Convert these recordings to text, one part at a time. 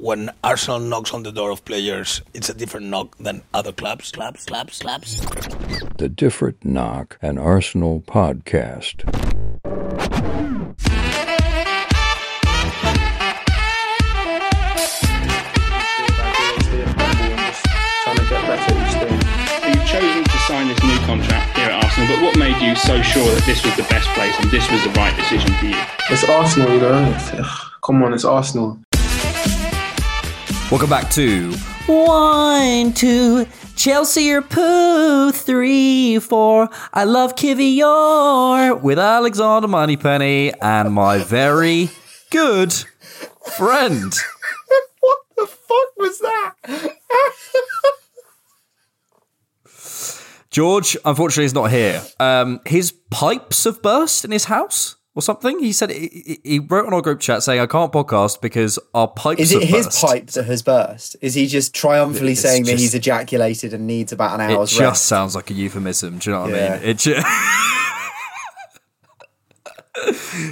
when Arsenal knocks on the door of players, it's a different knock than other clubs. Clubs, clubs, clubs. The Different Knock, an Arsenal podcast. You've chosen to sign this new contract here at Arsenal, but what made you so sure that this was the best place and this was the right decision for you? It's Arsenal, you know. Come on, it's Arsenal. Welcome back to one, two, Chelsea or poo, three, four. I love Kiwior with Alexander Moneypenny and my very good friend. What the fuck was that? George, unfortunately, is not here. Um, his pipes have burst in his house or something. He said he, he wrote on our group chat saying, "I can't podcast because our pipes." Is it his burst." pipe that has burst? Is he just triumphantly It's saying that he's ejaculated and needs about an hour's? Rest? It just rest? sounds like a euphemism. Do you know what Yeah. I mean? It ju-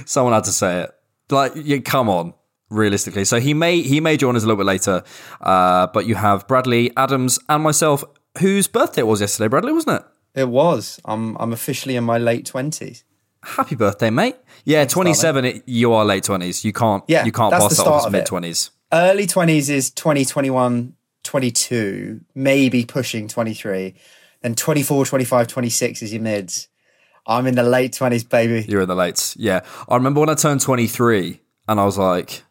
Someone had to say it. Like, yeah, come on, realistically. So he may he may join us a little bit later, uh, but you have Bradley Adams and myself, whose birthday it was yesterday. Bradley, wasn't it? It was. I'm I'm officially in my late twenties. Happy birthday, mate! Yeah, twenty seven. You are late twenties. You can't. Yeah, you can't pass the off as mid twenties. Early twenties is 20, 21, 22, maybe pushing 23. Then 24, 25, 26 is your mids. I'm in the late 20s, baby. You're in the lates. Yeah, I remember when I turned twenty three, and I was like,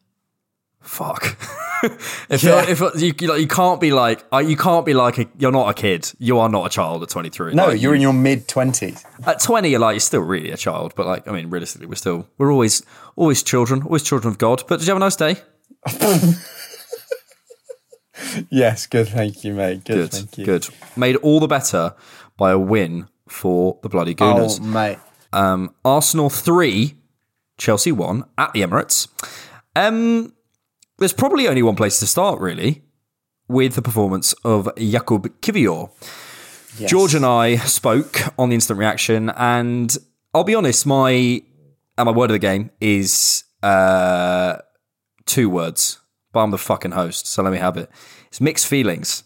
"Fuck." if Yeah. if you you, like, you can't be like uh, you can't be like a, you're not a kid. You are not a child at 23. No, Like, you're you- in your mid 20s. at 20 you're like you're still really a child but like i mean realistically we're still we're always always children always children of god but did you have a nice day Yes, good. Thank you, mate. Good. good Thank you. good made all the better by a win for the bloody gooners Oh, mate. um arsenal 3 chelsea 1 at the emirates um there's probably only one place to start really with the performance of Jakub Kiwior. Yes. George and I spoke on the instant reaction, and I'll be honest, my and my word of the game is uh, two words. But I'm the fucking host, so let me have it. It's mixed feelings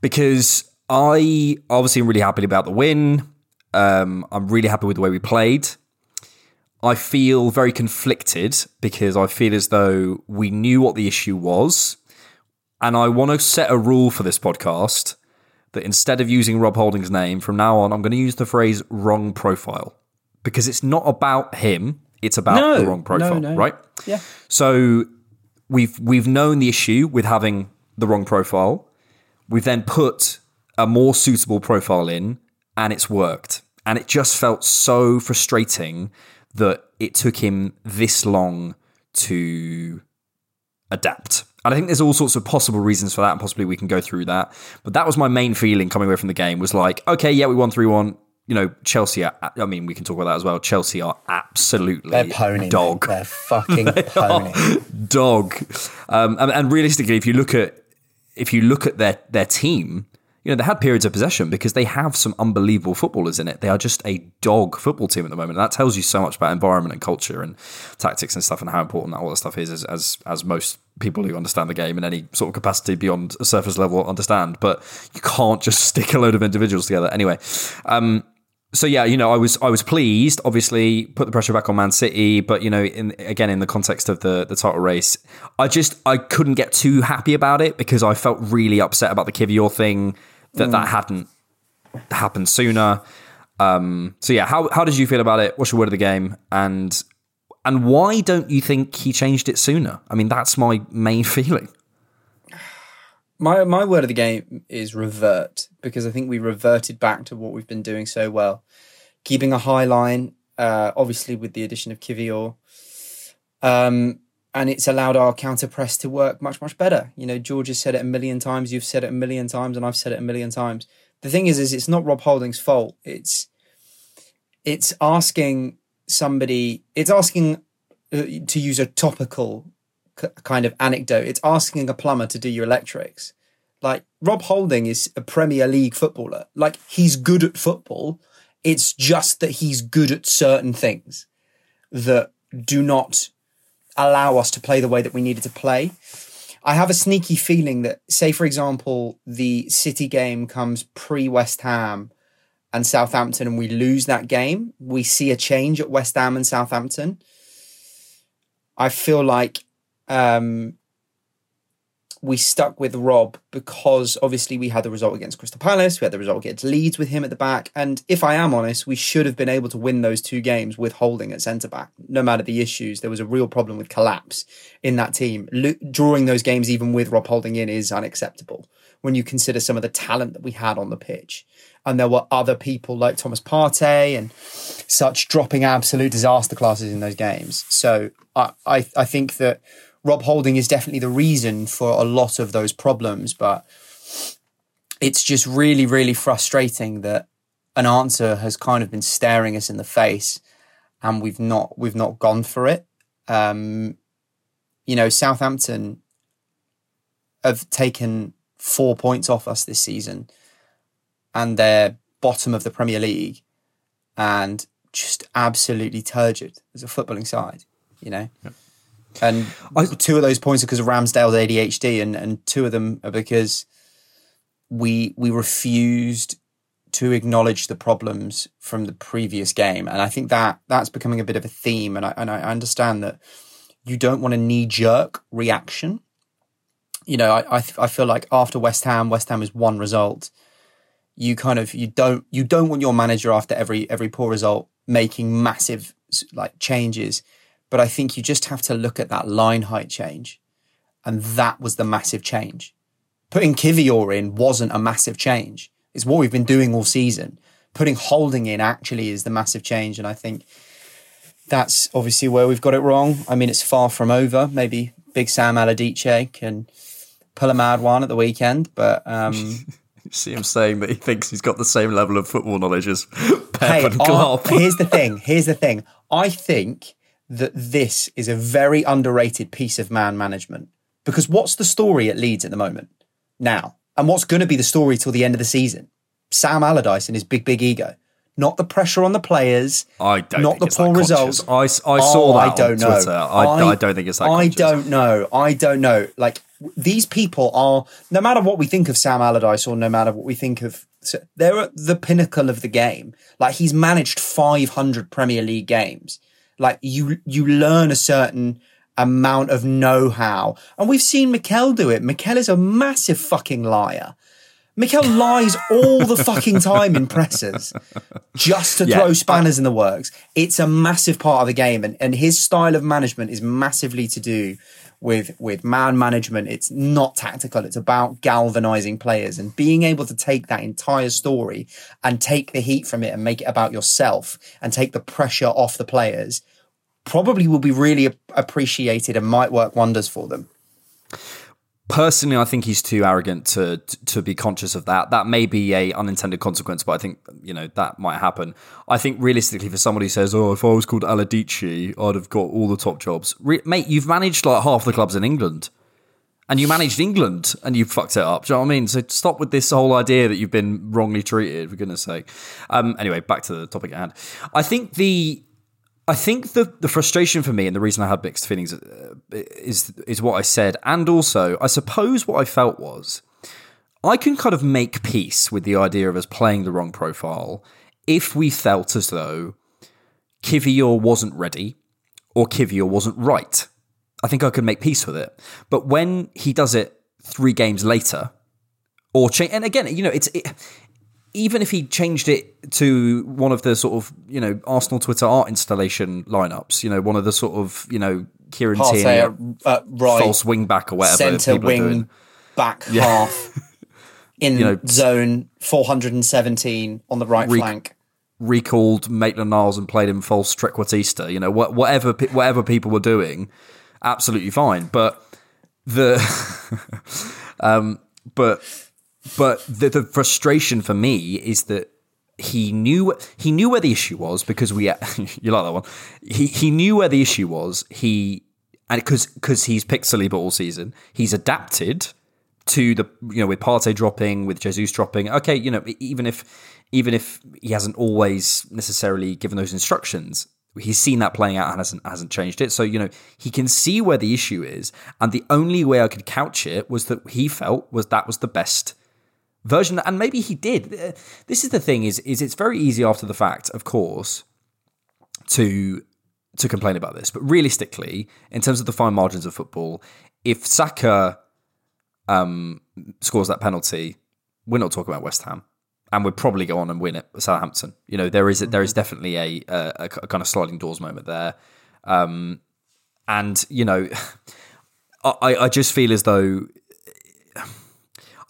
because I obviously am really happy about the win. Um, I'm really happy with the way we played. I feel very conflicted because I feel as though we knew what the issue was. And I want to set a rule for this podcast that instead of using Rob Holding's name, from now on, I'm going to use the phrase wrong profile because it's not about him, it's about No, the wrong profile, no, no. right? Yeah. So we've we've known the issue with having the wrong profile. We've then put a more suitable profile in, and it's worked. And it just felt so frustrating that it took him this long to adapt. And I think there's all sorts of possible reasons for that, and possibly we can go through that. But that was my main feeling coming away from the game was like, okay, yeah, we won 3 1. You know, Chelsea, are, I mean, we can talk about that as well. Chelsea are absolutely They're pony. dog They're fucking pony. dog. Um, and, and realistically, if you look at if you look at their their team, you know they had periods of possession because they have some unbelievable footballers in it. They are just a dog football team at the moment. And that tells you so much about environment and culture and tactics and stuff, and how important that all that stuff is, as as, as most people who understand the game in any sort of capacity beyond a surface level understand. But you can't just stick a load of individuals together. Anyway, um, so yeah, you know, I was I was pleased. Obviously, put the pressure back on Man City, but you know, in again in the context of the the title race, I just I couldn't get too happy about it because I felt really upset about the Kiwior thing that that hadn't happened sooner. Um, so yeah, how how did you feel about it? What's your word of the game? And and why don't you think he changed it sooner? I mean, that's my main feeling. My my word of the game is revert because I think we reverted back to what we've been doing so well, keeping a high line. Uh, obviously, with the addition of Kiwior, um, and it's allowed our counter press to work much much better. You know, George has said it a million times. You've said it a million times, and I've said it a million times. The thing is, is it's not Rob Holding's fault. It's it's asking somebody. It's asking uh, to use a topical k- kind of anecdote. It's asking a plumber to do your electrics. Like Rob Holding is a Premier League footballer. Like he's good at football. It's just that he's good at certain things that do not allow us to play the way that we needed to play. I have a sneaky feeling that, say, for example, the City game comes pre West Ham and Southampton, and we lose that game, we see a change at West Ham and Southampton. I feel like um, we stuck with Rob because obviously we had the result against Crystal Palace, we had the result against Leeds with him at the back, and if I am honest, we should have been able to win those two games with Holding at centre back. No matter the issues, there was a real problem with collapse in that team. Lo- drawing those games even with Rob Holding in is unacceptable when you consider some of the talent that we had on the pitch. And there were other people like Thomas Partey and such dropping absolute disaster classes in those games. So I, I, I think that Rob Holding is definitely the reason for a lot of those problems, but it's just really, really frustrating that an answer has kind of been staring us in the face and we've not we've not gone for it. Um, you know, Southampton have taken four points off us this season and they're bottom of the Premier League and just absolutely turgid as a footballing side, you know. And I, two of those points are because of Ramsdale's ADHD, and, and two of them are because we we refused to acknowledge the problems from the previous game, and I think that that's becoming a bit of a theme. And I and I understand that you don't want a knee jerk reaction. You know, I I, I feel like after West Ham, West Ham is one result. You kind of you don't you don't want your manager after every every poor result making massive like changes but I think you just have to look at that line height change. And that was the massive change. Putting Kiwior in wasn't a massive change. It's what we've been doing all season. Putting Holding in actually is the massive change. And I think that's obviously where we've got it wrong. I mean, it's far from over. Maybe Big Sam Allardyce can pull a mad one at the weekend, but um, See him saying that he thinks he's got the same level of football knowledge as Pep hey, and Klopp. here's the thing. Here's the thing. I think that this is a very underrated piece of man management because what's the story at Leeds at the moment now, and what's going to be the story till the end of the season? Sam Allardyce and his big, big ego. Not the pressure on the players. I don't Not think the poor results. I, I saw Oh, that I don't on know. Twitter. I, I, don't think it's that I conscious. don't know. I don't know. Like these people are. No matter what we think of Sam Allardyce, or no matter what we think of, they're at the pinnacle of the game. Like he's managed 500 Premier League games. Like you, you learn a certain amount of know-how, and we've seen Mikel do it. Mikel is a massive fucking liar. Mikel lies all the fucking time in presses just to Yeah. throw spanners in the works. It's a massive part of the game, and, and his style of management is massively to do with with man management. It's not tactical. It's about galvanizing players and being able to take that entire story and take the heat from it and make it about yourself and take the pressure off the players. Probably will be really appreciated and might work wonders for them. Personally, I think he's too arrogant to to be conscious of that. That may be a unintended consequence, but I think you know that might happen. I think realistically, for somebody who says, "Oh, if I was called Allardici, I'd have got all the top jobs," Re- mate, you've managed like half the clubs in England, and you managed England, and you fucked it up. Do you know what I mean? So stop with this whole idea that you've been wrongly treated. For goodness' sake. Um, anyway, back to the topic at hand. I think the I think the the frustration for me and the reason I had mixed feelings uh, is is what I said, and also I suppose what I felt was I can kind of make peace with the idea of us playing the wrong profile if we felt as though Kiwior wasn't ready or Kiwior wasn't right. I think I could make peace with it. But when he does it three games later, or change, and again, you know, it's it, even if he changed it to one of the sort of you know Arsenal Twitter art installation lineups, you know, one of the sort of you know Kieran Tierney at, at right, false wing back or whatever centre people are doing. wing back half in You know, zone 417 on the right Re- flank. recalled Maitland Niles and played him false trequartista. You know, wha- whatever whatever people were doing, absolutely fine. But the um, but but the, the frustration for me is that he knew he knew where the issue was because we you like that one. He he knew where the issue was. He and because because he's picked Saliba all season, he's adapted to the you know with Partey dropping, with Jesus dropping. Okay, you know even if even if he hasn't always necessarily given those instructions, he's seen that playing out and hasn't hasn't changed it. So you know he can see where the issue is, and the only way I could couch it was that he felt was that was the best version, and maybe he did. This is the thing: is is it's very easy after the fact, of course, to to complain about this, but realistically, in terms of the fine margins of football, if Saka um, scores that penalty, we're not talking about West Ham, and we'd probably go on and win it at Southampton. You know, there is there is definitely a, a, a kind of sliding doors moment there, um, and you know, I, I just feel as though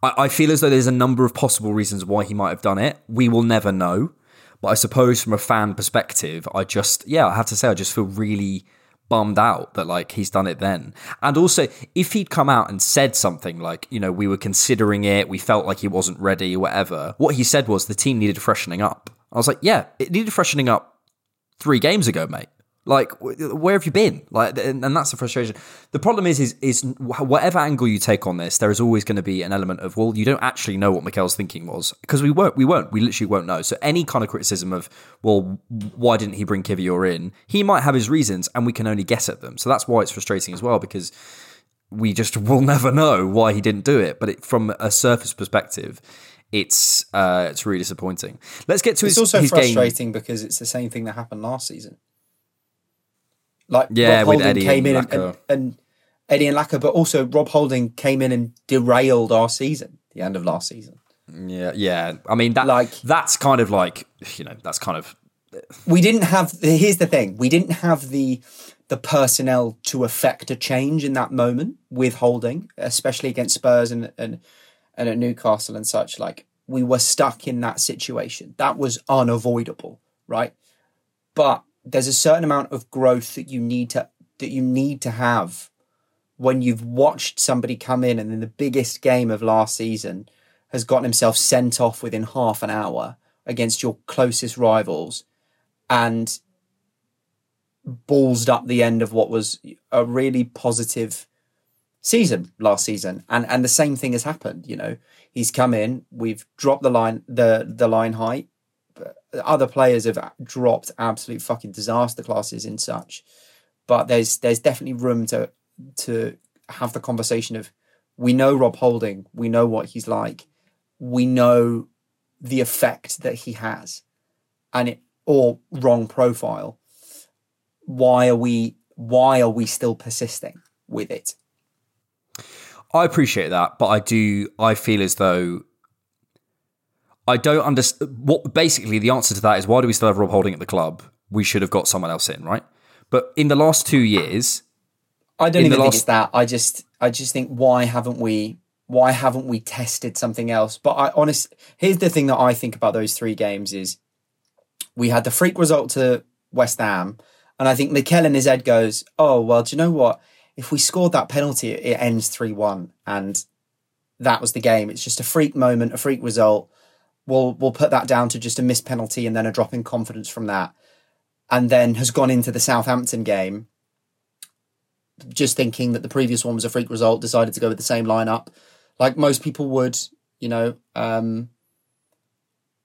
I, I feel as though there's a number of possible reasons why he might have done it. We will never know, but I suppose from a fan perspective, I just yeah, I have to say I just feel really bummed out that like he's done it then. And also, if he'd come out and said something like, you know, we were considering it, we felt like he wasn't ready, or whatever. What he said was the team needed freshening up. I was like, yeah, it needed freshening up three games ago, mate. Like, where have you been? Like, and, and that's the frustration. The problem is, is, is whatever angle you take on this, there is always going to be an element of, well, you don't actually know what Mikel's thinking was because we won't, we weren't, we literally won't know. So any kind of criticism of, well, why didn't he bring Kiwior in? He might have his reasons, and we can only guess at them. So that's why it's frustrating as well because we just will never know why he didn't do it. But it, from a surface perspective, it's uh, it's really disappointing. Let's get to It's his, also his game. frustrating because it's the same thing that happened last season. Like Yeah, Rob Holding Eddie came and in and, and, and Eddie and Lacquer, but also Rob Holding came in and derailed our season, the end of last season. Yeah, yeah. I mean that Like- that's kind of like you know that's kind of We didn't have. Here's the thing: we didn't have the the personnel to affect a change in that moment with Holding, especially against Spurs and and and at Newcastle and such. Like we were stuck in that situation. That was unavoidable, right? But there's a certain amount of growth that you need to that you need to have when you've watched somebody come in and in the biggest game of last season has gotten himself sent off within half an hour against your closest rivals and ballsed up the end of what was a really positive season last season. And and the same thing has happened you know. He's come in we've dropped the line the the line height other players have dropped absolute fucking disaster classes in such but there's there's definitely room to to have the conversation of we know Rob Holding we know what he's like we know the effect that he has and it or wrong profile why are we why are we still persisting with it? I appreciate that, but I do I feel as though I don't understand what basically the answer to that is why do we still have Rob Holding at the club? We should have got someone else in, right? But in the last two years, I don't even think last- it's that. I just I just think why haven't we why haven't we tested something else? But I honestly, here's the thing that I think about those three games is we had the freak result to West Ham, and I think Mikel in his head goes, Oh well, do you know what? If we scored that penalty, it ends three one and that was the game. It's just a freak moment, a freak result. We'll we'll put that down to just a missed penalty and then a drop in confidence from that. And then has gone into the Southampton game just thinking that the previous one was a freak result, decided to go with the same lineup, like most people would. You know, um,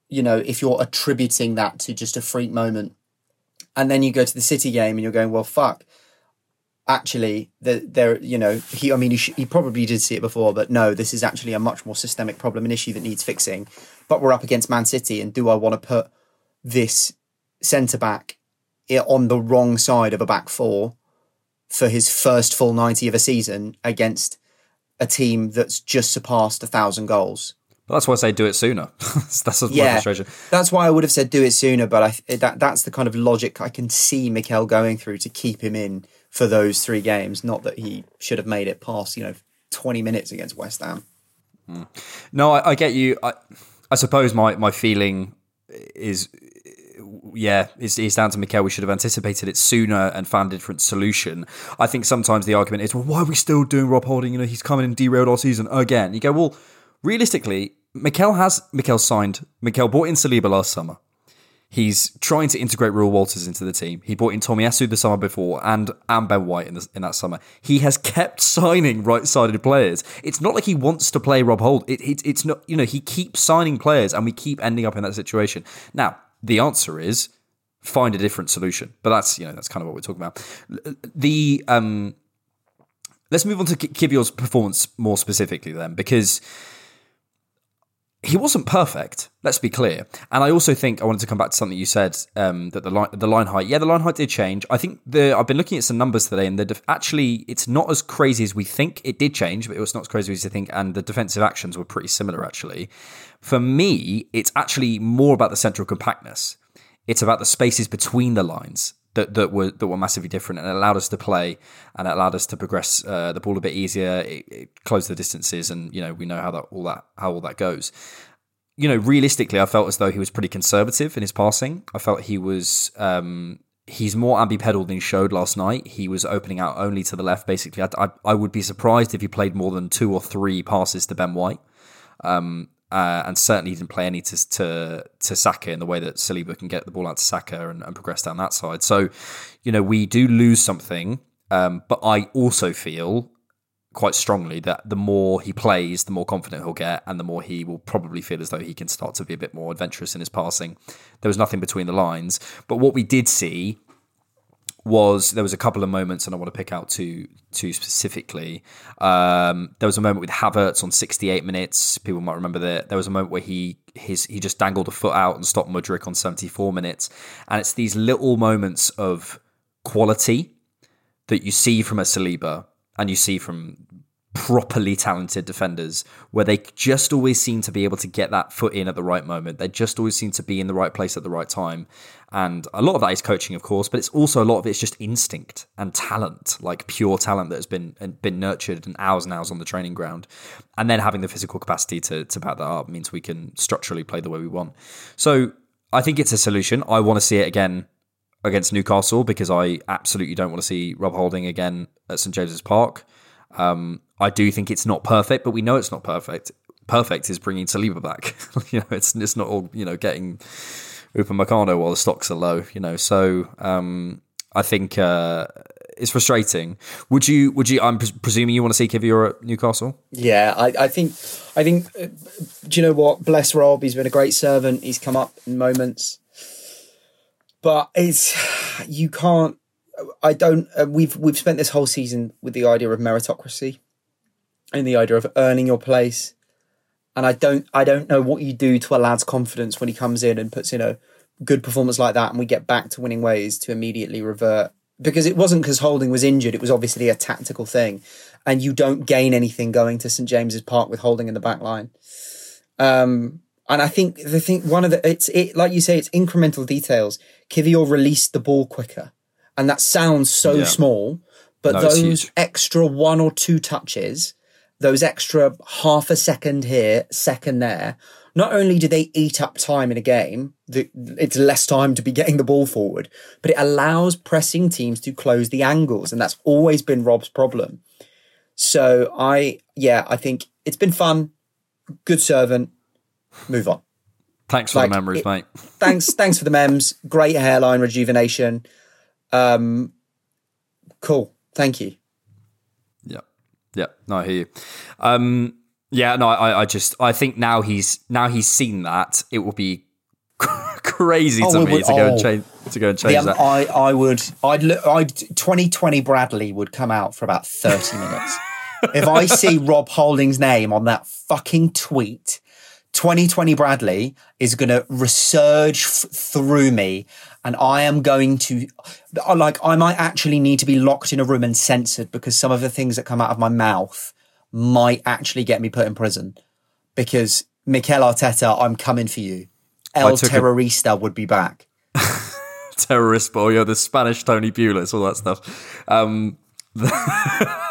you know, if you're attributing that to just a freak moment, and then you go to the City game and you're going, well, fuck. Actually, the, there, you know, he. I mean, he, sh- he probably did see it before, but no, this is actually a much more systemic problem, an issue that needs fixing. But we're up against Man City, and do I want to put this centre back on the wrong side of a back four? for his first full 90 of a season against a team that's just surpassed a thousand goals. but that's why I say do it sooner. that's Yeah, that's why I would have said do it sooner. But I that that's the kind of logic I can see Mikel going through to keep him in for those three games. Not that he should have made it past you know 20 minutes against West Ham. Hmm. No, I, I get you. I, I suppose my, my feeling is, yeah, is, is down to Mikel. We should have anticipated it sooner and found a different solution. I think sometimes the argument is, well, why are we still doing Rob Holding? You know, he's coming and derailed our season again. You go, well, realistically, Mikel has Mikel signed. Mikel bought in Saliba last summer. He's trying to integrate Real Walters into the team. He brought in Tomiyasu the summer before and, and Ben White in, the, in that summer. He has kept signing right-sided players. It's not like he wants to play Rob Hold. It, it, it's not, you know, he keeps signing players and we keep ending up in that situation. Now, the answer is find a different solution. But that's you know that's kind of what we're talking about. The um, let's move on to Ki- Kiwior's performance more specifically then, because he wasn't perfect. Let's be clear. And I also think I wanted to come back to something you said um, that the line the line height. Yeah, the line height did change. I think the I've been looking at some numbers today, and the def- actually it's not as crazy as we think. It did change, but it was not as crazy as you think. And the defensive actions were pretty similar actually. For me, it's actually more about the central compactness. It's about the spaces between the lines that, that were that were massively different and it allowed us to play and it allowed us to progress uh, the ball a bit easier. It, it closed the distances, and you know we know how that all that how all that goes. You know, realistically, I felt as though he was pretty conservative in his passing. I felt he was um, he's more ambipedal than he showed last night. He was opening out only to the left. Basically, I, I, I would be surprised if he played more than two or three passes to Ben White. Um, uh, and certainly didn't play any to, to to Saka in the way that Saliba can get the ball out to Saka and, and progress down that side. So, you know, we do lose something, um, but I also feel quite strongly that the more he plays, the more confident he'll get, and the more he will probably feel as though he can start to be a bit more adventurous in his passing. There was nothing between the lines, but what we did see was there was a couple of moments, and I want to pick out two two specifically. Um, there was a moment with Havertz on 68 minutes. People might remember that. There was a moment where he his he just dangled a foot out and stopped Mudryk on 74 minutes, and it's these little moments of quality that you see from a Saliba and you see from properly talented defenders where they just always seem to be able to get that foot in at the right moment. They just always seem to be in the right place at the right time. And a lot of that is coaching, of course, but it's also a lot of it's just instinct and talent, like pure talent that has been been nurtured and hours and hours on the training ground. And then having the physical capacity to, to back that up means we can structurally play the way we want. So I think it's a solution. I want to see it again against Newcastle because I absolutely don't want to see Rob Holding again at St James's Park. Um, I do think it's not perfect, but we know it's not perfect. Perfect is bringing Saliba back. you know, it's it's not all you know getting Upamecano while the stocks are low. You know, so um, I think uh, it's frustrating. Would you? Would you? I'm pres- presuming you want to see Kiwior at Newcastle. Yeah, I, I think, I think, uh, do you know what? Bless Rob. He's been a great servant. He's come up in moments, but it's you can't. I don't. Uh, we've we've spent this whole season with the idea of meritocracy, and the idea of earning your place. And I don't. I don't know what you do to a lad's confidence when he comes in and puts in a good performance like that, and we get back to winning ways to immediately revert. Because it wasn't because Holding was injured; it was obviously a tactical thing, and you don't gain anything going to St James's Park with Holding in the back line. Um, and I think the thing, one of the, it's it like you say, it's incremental details. Kiwior released the ball quicker, and that sounds so Yeah. small, but No, those extra one or two touches, those extra half a second here, second there. Not only do they eat up time in a game, it's less time to be getting the ball forward, but it allows pressing teams to close the angles, and that's always been Rob's problem. So I, yeah, I think it's been fun. Good servant. Move on. Thanks for Like, the memories, it- mate. Thanks, thanks for the mems. Great hairline rejuvenation. Um, cool. Thank you. Yeah. No, I hear you. Um, yeah, no, I, I just, I think now he's now he's seen that it will be crazy Oh, to me would- to go oh. and change to go and The, change um, that. I, I would, I'd look, I'd, 2020 Bradley would come out for about 30 minutes. if I see Rob Holding's name on that fucking tweet, 2020 Bradley is going to resurge f- through me and I am going to, like, I might actually need to be locked in a room and censored because some of the things that come out of my mouth might actually get me put in prison because Mikel Arteta, I'm coming for you. El took a- Terrorista would be back. terrorist boy, you're the Spanish Tony Pulis, all that stuff. Um,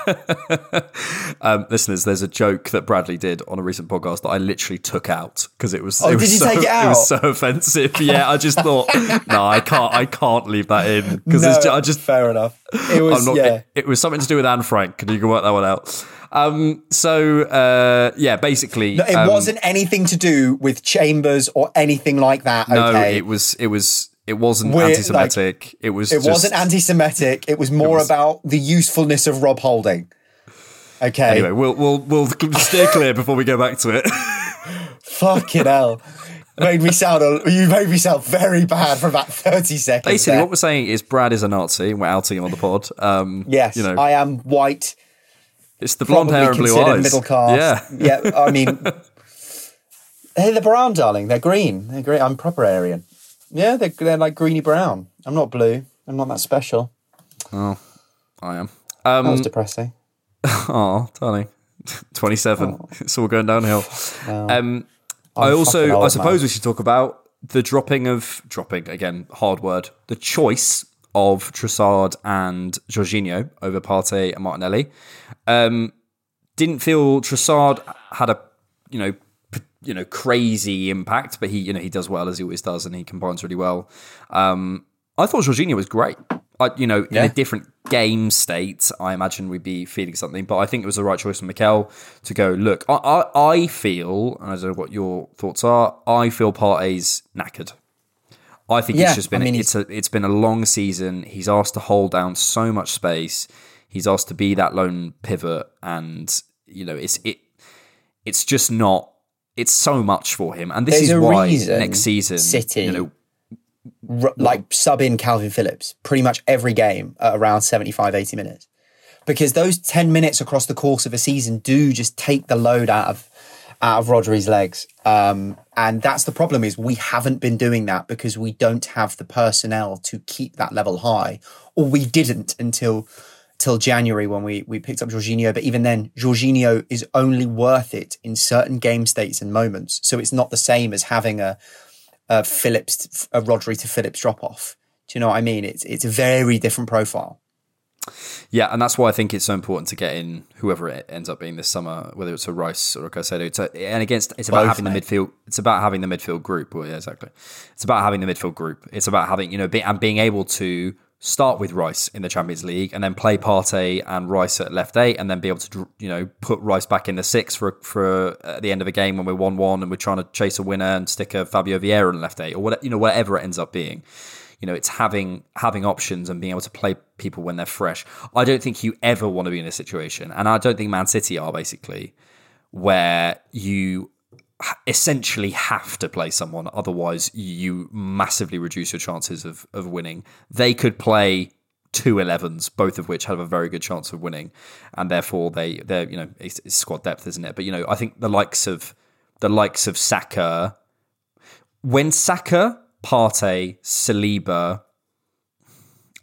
um, listeners, there's a joke that Bradley did on a recent podcast that I literally took out because it was. Oh, it was did you so, take it out? It was so offensive. Yeah, I just thought, no, I can't, I can't leave that in because No, I just fair enough. It was I'm not, yeah. it, it was something to do with Anne Frank, and you can work that one out. Um, so uh, yeah, basically, No, it um, wasn't anything to do with Chambers or anything like that. No, Okay, it was. It was. It wasn't We're, anti-Semitic. it was. it just, wasn't anti-Semitic. It was more was- about the usefulness of Rob Holding. Okay, Anyway, we'll we'll we'll steer clear before we go back to it. fucking hell. made me sound you made me sound very bad for about thirty seconds. Basically, there. what we're saying is Brad is a Nazi, and we're outing him on the pod. Um, yes, you know, I am white, it's the blonde hair and blue eyes. middle class. Yeah, yeah. I mean, hey, they're brown, darling. They're green. They're green. I'm proper Aryan. Yeah, they're they're like greeny brown. I'm not blue. I'm not that special. Oh, I am. That was Um, depressing. oh, darling, twenty-seven. It's all going downhill. Um, I also, I suppose, man. we should talk about the dropping of dropping again. Hard word. The choice of Trossard and Jorginho over Partey and Martinelli. Um, didn't feel Trossard had a you know you know crazy impact, but he you know he does well as he always does, and he combines really well. Um, I thought Jorginho was great. I, you know, in Yeah. a different game state, I imagine we'd be feeling something. But I think it was the right choice for Mikel to go. Look, I, I, I feel, and I don't know what your thoughts are. I feel Partey's knackered. I think Yeah, it's just been I mean, it's a it's been a long season. He's asked to hold down so much space. He's asked to be that lone pivot, and you know it's it it's just not. It's so much for him, and this There's is why next season, City you know, r- like sub in Kalvin Phillips pretty much every game at around 75, 80 minutes. Because those 10 minutes across the course of a season do just take the load out of out of Rodri's legs. Um, and that's the problem is we haven't been doing that because we don't have the personnel to keep that level high. Or we didn't until till January when we we picked up Jorginho. But even then, Jorginho is only worth it in certain game states and moments. So it's not the same as having a a Phillips, a Rodri to Phillips drop off. Do you know what I mean? It's it's a very different profile. Yeah, and that's why I think it's so important to get in whoever it ends up being this summer, whether it's a Rice or a Caicedo. It's a, and against, it's about Both, having mate. the midfield. It's about having the midfield group. Well, yeah, exactly. It's about having the midfield group. It's about having you know be, and being able to start with Rice in the Champions League and then play Partey and Rice at left eight, and then be able to you know put Rice back in the six for for at the end of a game when we're one one and we're trying to chase a winner and stick a Fabio Vieira in left eight or what you know whatever it ends up being. You know it's having having options and being able to play people when they're fresh. I don't think you ever want to be in a situation and i don't think man city are basically where you essentially have to play someone otherwise you massively reduce your chances of of winning. They could play two 11s both of which have a very good chance of winning and therefore they they're you know it's, it's squad depth isn't it? But you know i think the likes of the likes of Saka when Saka, Partey, Saliba,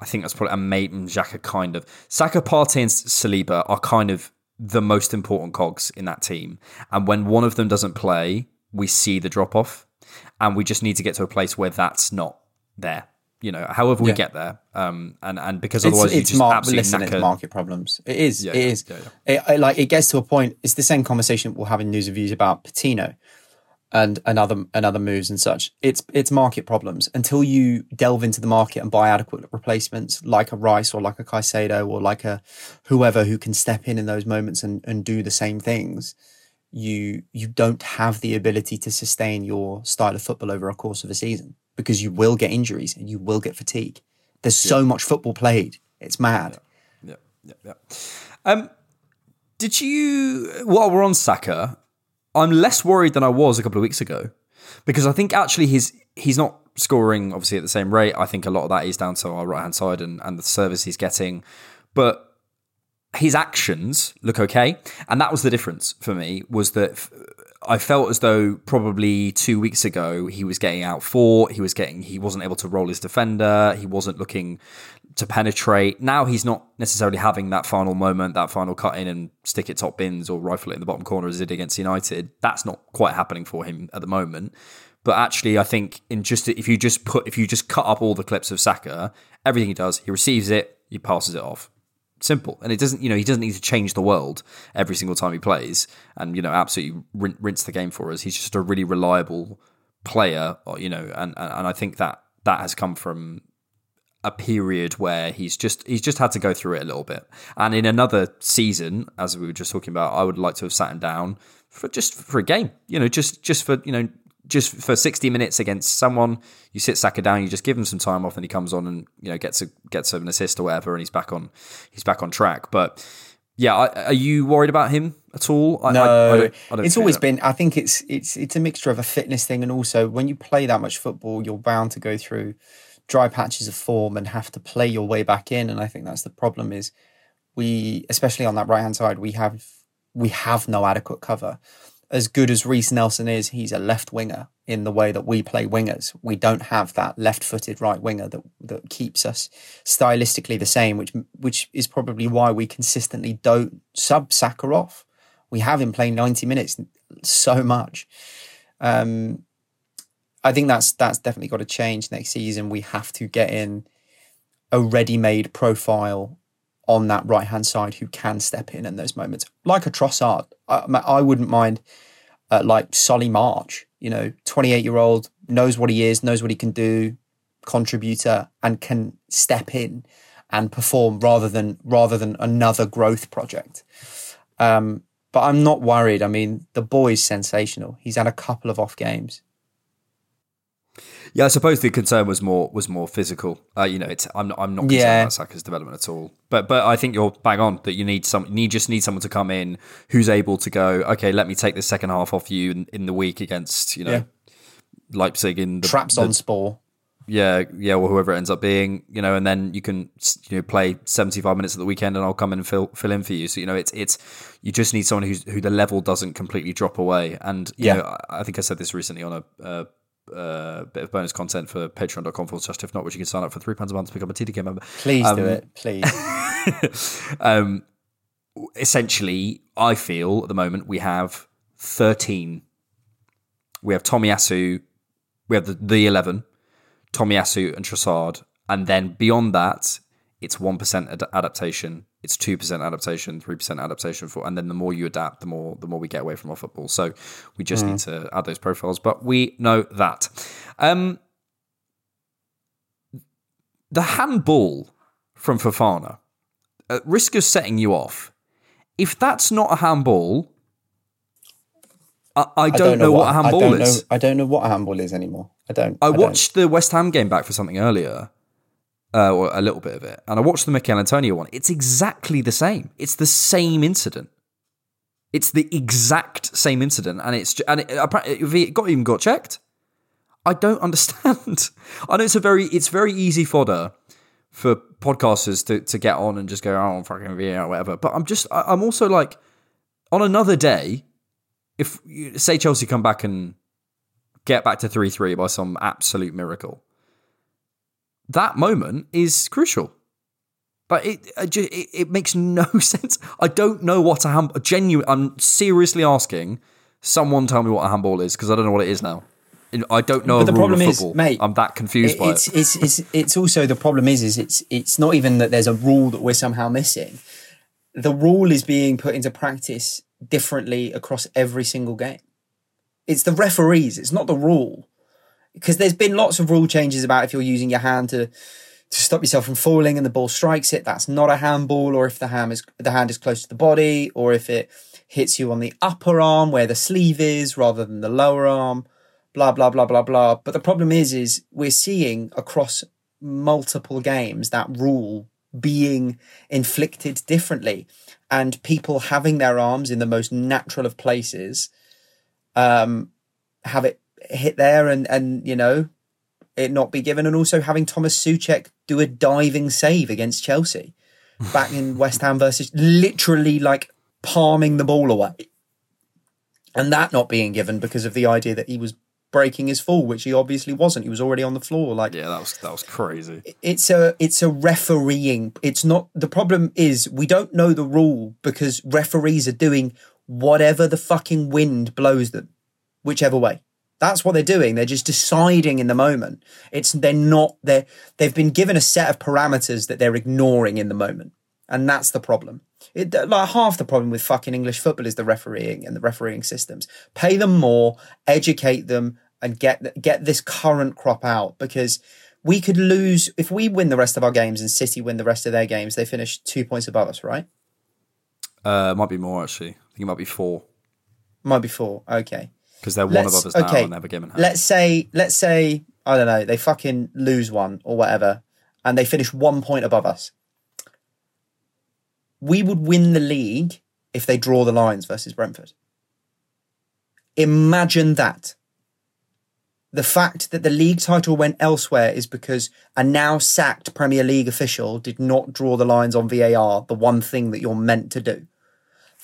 I think that's probably and Maiden Xhaka kind of Saka, Partey, and Saliba are kind of the most important cogs in that team. And when one of them doesn't play, we see the drop off, and we just need to get to a place where that's not there. You know, however we Yeah. get there, um, and and because It's, otherwise you it's just mar- absolutely listen, it's market problems. It is. Yeah, it yeah, is. It, like it gets to a point. It's the same conversation we'll have in news and views about Patino and another another moves and such. It's it's market problems until you delve into the market and buy adequate replacements like a Rice or like a Caicedo or like a whoever who can step in in those moments and, and do the same things. You you don't have the ability to sustain your style of football over a course of a season because you will get injuries and you will get fatigue. There's so much football played. It's mad. Yeah, yeah, yeah. Um, did you? While we're on Saka, I'm less worried than I was a couple of weeks ago because I think actually he's he's not scoring obviously at the same rate. I think a lot of that is down to our right hand side and, and the service he's getting, but his actions look okay, and that was the difference for me. Was that I felt as though probably two weeks ago he was getting out fought, he was getting he wasn't able to roll his defender, he wasn't looking to penetrate. Now he's not necessarily having that final moment, that final cut in and stick it top bins or rifle it in the bottom corner as he did against United. That's not quite happening for him at the moment. But actually, I think in just if you just put if you just cut up all the clips of Saka, everything he does, he receives it, he passes it off simple. And it doesn't you know he doesn't need to change the world every single time he plays and you know absolutely rin- rinse the game for us. He's just a really reliable player uh, you know and and and i think that that has come from a period where he's just he's just had to go through it a little bit. And in another season as we were just talking about i would like to have sat him down for just for a game you know just just for you know just for 60 minutes against someone, you sit Saka down, you just give him some time off, and he comes on and you know gets a gets an assist or whatever, and he's back on he's back on track. But yeah, I- are you worried about him at all? I, No, I, don't, don't it's always it. been. I think it's it's it's a mixture of a fitness thing and also when you play that much football, you're bound to go through dry patches of form and have to play your way back in. And I think that's the problem. Is we, especially on that right hand side, we have we have no adequate cover. As good as Reiss Nelson is, he's a left winger in the way that we play wingers. We don't have that left-footed right winger that that keeps us stylistically the same, which which is probably why we consistently don't sub Saka off. We have him playing 90 minutes so much. Um, I think that's that's definitely got to change next season. We have to get in a ready-made profile on that right-hand side who can step in in those moments, like a Trossard. I, I wouldn't mind, uh, like Solly March. You know, 28-year-old knows what he is, knows what he can do, contributor, and can step in and perform rather than rather than another growth project. Um, but I'm not worried. I mean, the boy's sensational. He's had a couple of off games. Yeah, I suppose the concern was more was more physical. Uh, you know, it's I'm not, I'm not concerned Yeah. about Saka's development at all. But but I think you're bang on that you need some you just need someone to come in who's able to go. Okay, let me take the second half off you in, in the week against you know Yeah. Leipzig in the Traps the- on Spore. yeah, yeah, or whoever it ends up being, you know, and then you can you know play seventy five minutes at the weekend, and I'll come in and fill fill in for you. So you know, it's it's you just need someone who's who the level doesn't completely drop away. And you Yeah. know, I I think I said this recently on a. Uh, uh, bit of bonus content for patreon.com forward slash diffknock which you can sign up for three pounds a month to become a TDK member Please do Um, it, please. um, essentially, I feel at the moment we have 13. We have Tommy Tomiyasu, we have the, the 11, Tomiyasu and Trossard. And then beyond that, it's 1% ad- adaptation, it's 2% adaptation, 3% adaptation. For, and then the more you adapt, the more the more we get away from our football. So we just need to add those profiles. But we know that. Um, the handball from Fofana at risk of setting you off, if that's not a handball, I, I, don't, know, what, a handball I don't is. Know, I don't know what a handball is anymore. I don't. I don't. watched the West Ham game back for something earlier, uh, a little bit of it, and I watched the Michail Antonio one. It's exactly the same. It's the same incident. It's the exact same incident, and it's and it, it got even got checked. I don't understand. I know it's a very it's very easy fodder for podcasters to, to get on and just go oh fucking or whatever. But I'm just I, I'm also like on another day, if say Chelsea come back and get back to three three by some absolute miracle, that moment is crucial. But it, it it makes no sense. I don't know what a hand. Genuine. I'm seriously asking someone tell me what a handball is because I don't know what it is now. I don't know But a the rule problem of is, football. mate, I'm that confused It- by it's, it. it's it's it's also the problem is is it's it's not even that there's a rule that we're somehow missing. The rule is being put into practice differently across every single game. It's the referees. It's not the rule because there's been lots of rule changes about if you're using your hand to to stop yourself from falling and the ball strikes it, that's not a handball, or if the hand is the hand is close to the body, or if it hits you on the upper arm where the sleeve is rather than the lower arm, blah blah blah blah blah. But the problem is is we're seeing across multiple games that rule being inflicted differently and people having their arms in the most natural of places um have it hit there and and you know it not be given, and also having Thomas Souček do a diving save against Chelsea back in West Ham versus literally like palming the ball away, and that not being given because of the idea that he was breaking his fall, which he obviously wasn't. He was already on the floor. Like yeah, that was that was crazy. it's a it's a refereeing. It's not the problem. Is we don't know the rule because referees are doing whatever the fucking wind blows them, whichever way. That's what they're doing. They're just deciding in the moment. It's they're not they they've been given a set of parameters that they're ignoring in the moment, and that's the problem. It, like half the problem with fucking English football is the refereeing and the refereeing systems. Pay them more, educate them, and get get this current crop out because we could lose if we win the rest of our games and City win the rest of their games. They finish two points above us, right? Uh, it might be more actually. I think it might be four Might be four. Okay. Because they're one Let's- above us now okay, and they have a game. Let's say, let's say, I don't know, they fucking lose one or whatever, and they finish one point above us. We would win the league if they draw the lines versus Brentford. Imagine that. The fact that the league title went elsewhere is because a now sacked Premier League official did not draw the lines on VAR, the one thing that you're meant to do.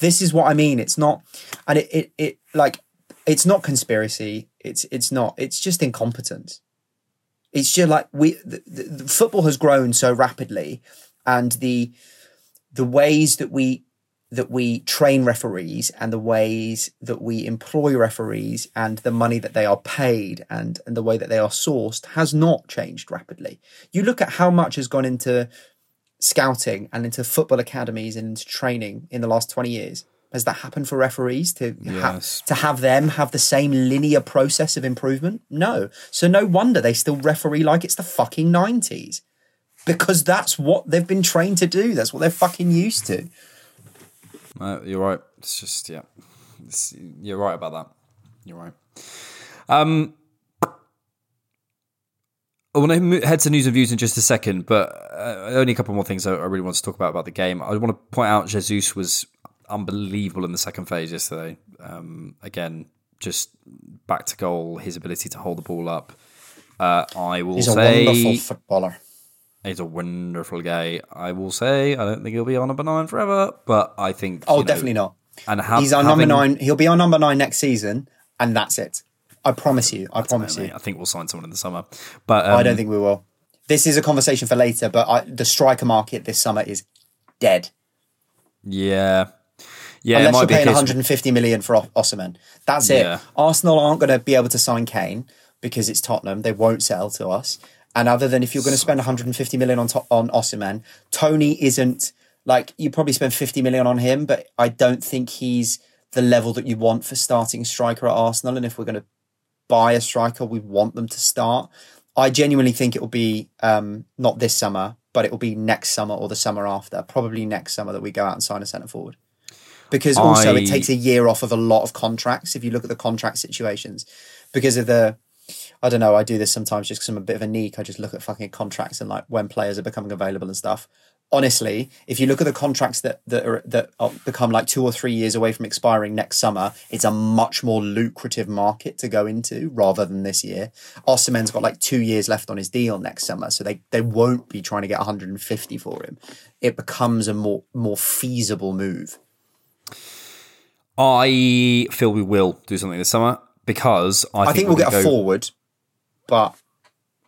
This is what I mean. It's not, and it, it, it like, it's not conspiracy. It's, it's not, it's just incompetence. It's just like we, the, the, the football has grown so rapidly and the, the ways that we that we train referees and the ways that we employ referees and the money that they are paid and, and the way that they are sourced has not changed rapidly. You look at how much has gone into scouting and into football academies and into training in the last 20 years. Has that happened for referees to ha- to have them have the same linear process of improvement? No. So no wonder they still referee like it's the fucking 90s. Because that's what they've been trained to do. That's what they're fucking used to. Uh, you're right. It's just yeah, it's, you're right about that. You're right. Um, I want to head to news and views in just a second, but uh, only a couple more things I, I really want to talk about about the game. I want to point out Jesus was unbelievable in the second phase yesterday. Um, again, just back to goal, his ability to hold the ball up. Uh, I will He's a say wonderful footballer. he's a wonderful guy. I will say I don't think he'll be on number nine forever, but I think Oh, you know, definitely not. And ha- He's our having- number nine. He'll be our number nine next season, and that's it. I promise you. I promise you. I think we'll sign someone in the summer, but um, I don't think we will. This is a conversation for later, but I, the striker market this summer is dead. Yeah, yeah, Unless you're paying 150 million for O- Osimhen. That's it. Yeah. Arsenal aren't going to be able to sign Kane because it's Tottenham. They won't sell to us. And other than if you're going to spend 150 million on to- on Osimhen, Toney isn't like you probably spend 50 million on him, but I don't think he's the level that you want for starting striker at Arsenal. And if we're going to buy a striker, we want them to start. I genuinely think it will be um, not this summer, but it will be next summer or the summer after. Probably next summer that we go out and sign a centre forward. Because also I- it takes a year off of a lot of contracts. If you look at the contract situations, because of the, I don't know, I do this sometimes just because I'm a bit of a neek. I just look at fucking contracts and like when players are becoming available and stuff. Honestly, if you look at the contracts that that are that are become like two or three years away from expiring next summer, it's a much more lucrative market to go into rather than this year. Osimhen's got like two years left on his deal next summer, so they they won't be trying to get 150 for him. It becomes a more more feasible move. I feel we will do something this summer because I, I, think, we'll we're get a go, forward, but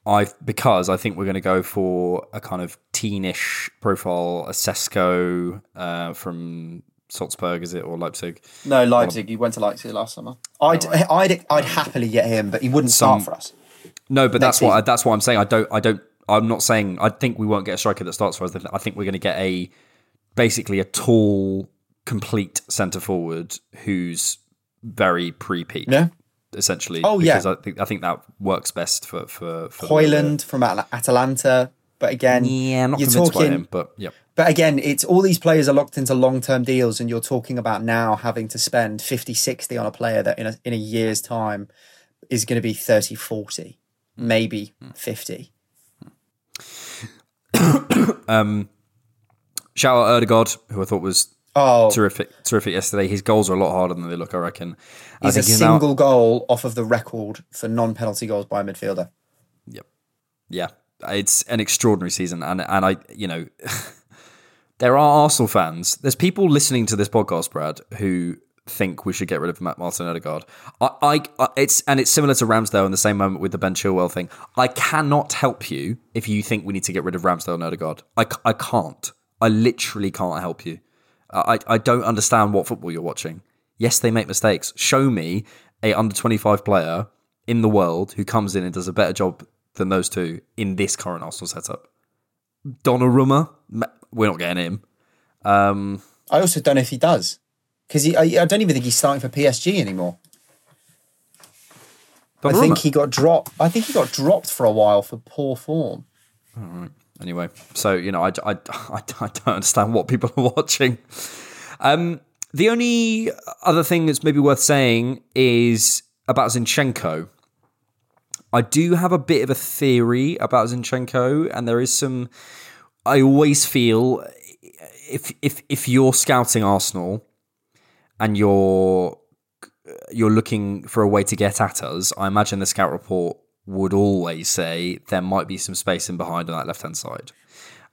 I because I think we're going to go for a kind of teenish profile, a Sesko uh, from Salzburg, is it or Leipzig? no, Leipzig. You went to Leipzig last summer. I'd I'd I'd happily get him, but he wouldn't start for us. No, but that's what I, that's what I'm saying. I don't. I don't. I'm not saying. I think we won't get a striker that starts for us. I think we're going to get a basically a tall, complete centre forward who's very pre-peak. No, essentially. Oh, yeah. because I think I think that works best for for, for the- from At- Atalanta, but again, Yeah, I'm not you're talking. him, but yeah. But again, it's all these players are locked into long term deals, and you're talking about now having to spend 50, 60 on a player that in a, in a year's time is going to be 30, 40, maybe 50. um, Shout out Odegaard, who I thought was Oh, terrific, terrific yesterday. His goals are a lot harder than they look. I reckon. I he's a think now- single goal off of the record for non penalty goals by a midfielder. Yep. Yeah, it's an extraordinary season, and and I, you know, there are Arsenal fans. There's people listening to this podcast, Brad, who think we should get rid of Matt Martin Odegaard. I, I, I- it's and it's similar to Ramsdale in the same moment with the Ben Chilwell thing. I cannot help you if you think we need to get rid of Ramsdale and Odegaard. I can't. I literally can't help you. I, I don't understand what football you're watching. Yes, they make mistakes. Show me a under 25 player in the world who comes in and does a better job than those two in this current Arsenal setup. Donnarumma, Ma- we're not getting him. Um, I also don't know if he does because I, I don't even think he's starting for PSG anymore. I think he got dropped. I think he got dropped for a while for poor form. Anyway, so you know, I, I, I, I don't understand what people are watching. Um, the only other thing that's maybe worth saying is about Zinchenko. I do have a bit of a theory about Zinchenko, and there is some. I always feel if if if you're scouting Arsenal and you're you're looking for a way to get at us, I imagine the scout report would always say there might be some space in behind on that left hand side.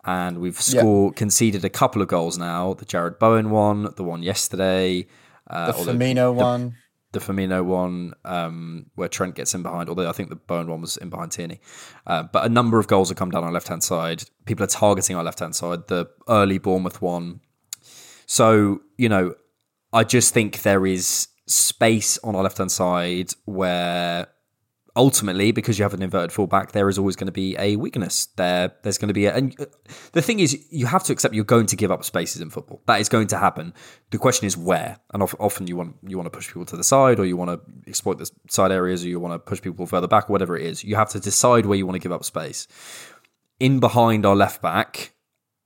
And we've scored conceded a couple of goals now. The Jarrod Bowen one, the one yesterday, uh, The Firmino one. the Firmino one, um, where Trent gets in behind, although I think the Bowen one was in behind Tierney. Uh, but a number of goals have come down on our left hand side. People are targeting our left hand side. The early Bournemouth one. So, you know, I just think there is space on our left hand side where ultimately, because you have an inverted fullback, there is always going to be a weakness there. There's going to be a, and uh, the thing is, you have to accept you're going to give up spaces in football. That is going to happen. The question is where, and of- often you want you want to push people to the side, or you want to exploit the side areas, or you want to push people further back, or whatever it is. You have to decide where you want to give up space. In behind our left back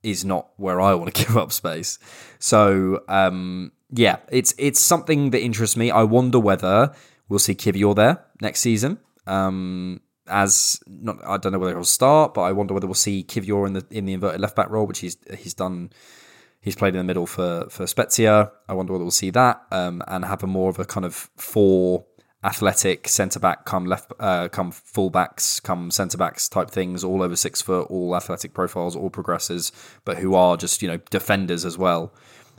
is not where I want to give up space. So um, yeah, it's it's something that interests me. I wonder whether we'll see Kiwior there next season. Um, as not, I don't know whether he'll start, but I wonder whether we'll see Kiwior in the in the inverted left back role, which he's he's done. He's played in the middle for for Spezia. I wonder whether we'll see that um, and have a more of a kind of four athletic centre back come left uh, come full backs come centre backs type things all over six foot all athletic profiles all progressors but who are just you know defenders as well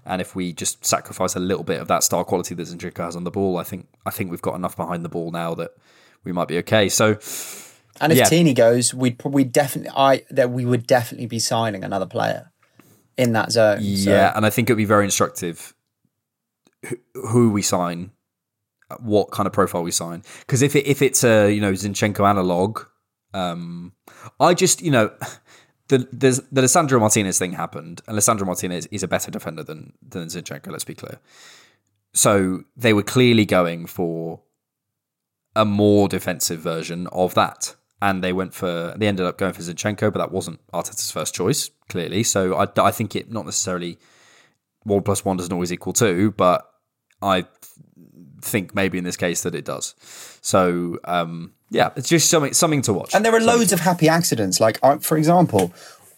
and if we just sacrifice a little bit of that star quality that Zinchenko has on the ball I think I think we've got enough behind the ball now that we might be okay so And if Yeah. Tierney goes, we'd probably definitely I that we would definitely be signing another player in that zone. So- Yeah, and I think it would be very instructive who, who we sign, what kind of profile we sign. Because if it, if it's a you know Zinchenko analog, um, I just you know the the the Lisandro Martinez thing happened, and Lisandro Martinez is a better defender than than Zinchenko. Let's be clear. So they were clearly going for a more defensive version of that. And they went for, they ended up going for Zinchenko, but that wasn't Arteta's first choice, clearly. So I, I think it not necessarily one plus one doesn't always equal two, but I think maybe in this case that it does. So um, yeah, it's just something something to watch. And there are Something loads of happy accidents. Like, I, for example,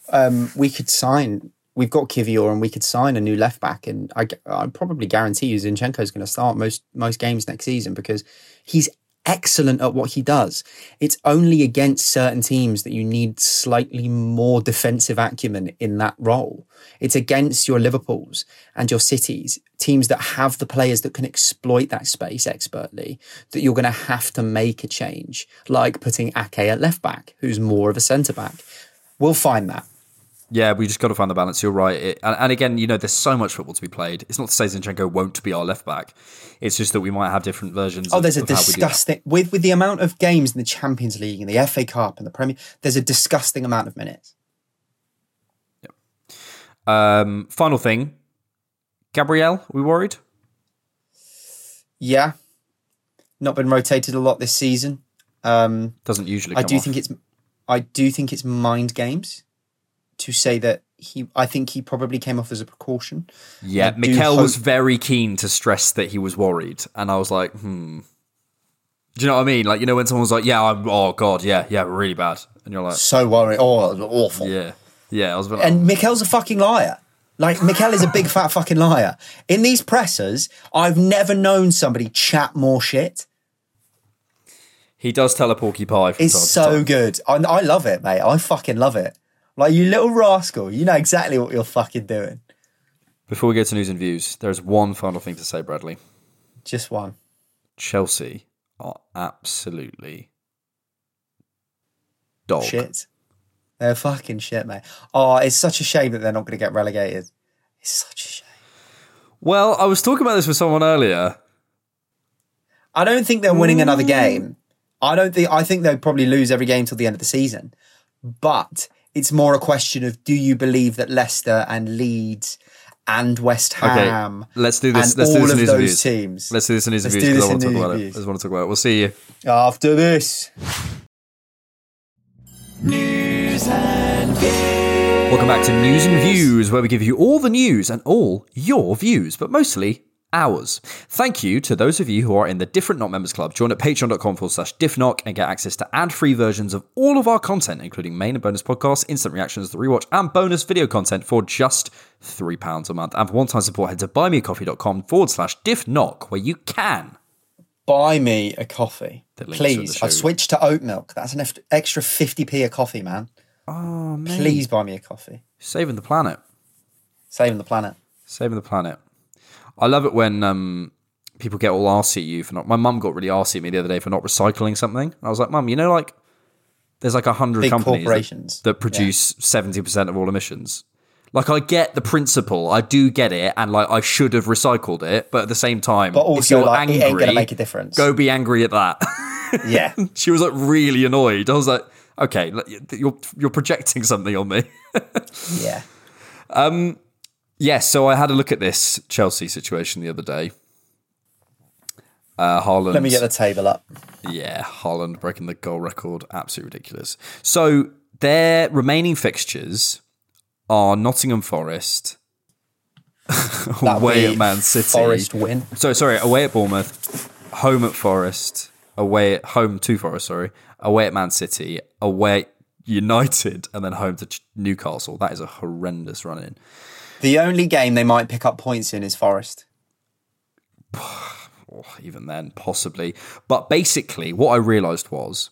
um, we could sign. We've got Kiwior, and we could sign a new left back. And I, I probably guarantee you, Zinchenko is going to start most most games next season because he's excellent at what he does. It's only against certain teams that you need slightly more defensive acumen in that role. It's against your Liverpools and your Cities, teams that have the players that can exploit that space expertly, that you're going to have to make a change, like putting Ake at left back, who's more of a centre back. We'll find that. Yeah, we just got to find the balance. You're right. It, and, and again, you know, there's so much football to be played. It's not to say Zinchenko won't be our left back. It's just that we might have different versions. Oh, of- there's a of how we do that. disgusting with with the amount of games in the Champions League and the FA Cup and the Premier. There's a disgusting amount of minutes. Um, final thing, Gabriel, we worried? Yeah, not been rotated a lot this season. Um, Doesn't usually. I do off. think it's I do think it's mind games to say that he. I think he probably came off as a precaution. Yeah, Mikel was very keen to stress that he was worried, and I was like, hmm. Do you know what I mean? Like, you know, when someone's like, "Yeah, I'm, oh god, yeah, yeah, really bad," and you're like, So worried. Oh, awful. "Yeah, yeah," I was like, And Mikel's a fucking liar. Like Mikel is a big fat fucking liar. In these pressers, I've never known somebody chat more shit. he does tell a porky pie. From It's so good. I, I love it, mate. I fucking love it. Like you little rascal, you know exactly what you're fucking doing. Before we go to news and views, there's one final thing to say, Bradley. Just one. Chelsea are absolutely dog. Shit. They're fucking shit, mate. Oh, it's such a shame that they're not going to get relegated. It's such a shame. Well, I was talking about this with someone earlier. I don't think they're winning another mm. game. I don't think. I think they'll probably lose every game till the end of the season. But it's more a question of do you believe that Leicester and Leeds and West Okay, Ham let's do this. and Let's do this in of news and those views. teams Let's do this in news and Let's views do because I this want to in talk about news it. I just want to talk about it. We'll see you. after this? Welcome back to News and Views, where we give you all the news and all your views, but mostly hours. Thank you to those of you who are in the Different Knock Members Club. Join at patreon.com forward slash diffknock and get access to ad free versions of all of our content, including main and bonus podcasts, instant reactions, the rewatch, and bonus video content for just £3 a month. And for one time support, head to buymeacoffee.com forward slash diffknock, where you can. Buy me a coffee, The links are in the please. I've switched to oat milk. That's an extra fifty p a coffee, man. Oh, man. Please buy me a coffee. Saving the planet. Saving the planet. Saving the planet. I love it when um, people get all arsy at you for not. My mum got really arsy at me the other day for not recycling something. I was like, Mum, you know, like there's like a hundred companies that- corporations. that, produce seventy percent of all emissions. Like I get the principle, I do get it, and like I should have recycled it, but at the same time, But if also, you're like, angry, it ain't gonna make a difference. Go be angry at that. Yeah. she was like really annoyed. I was like, okay, you're you're projecting something on me. yeah. Yes, so I had a look at this Chelsea situation the other day. Uh, Haaland. Let me get the table up. Yeah, Haaland breaking the goal record. Absolutely ridiculous. So their remaining fixtures are Nottingham Forest, away at Man City. Forest win. So sorry, away at Bournemouth, home at Forest, away at home to Forest. Sorry, away at Man City, away at United, and then home to Newcastle. That is a horrendous run in. The only game they might pick up points in is Forest. Even then, possibly. But basically, what I realised was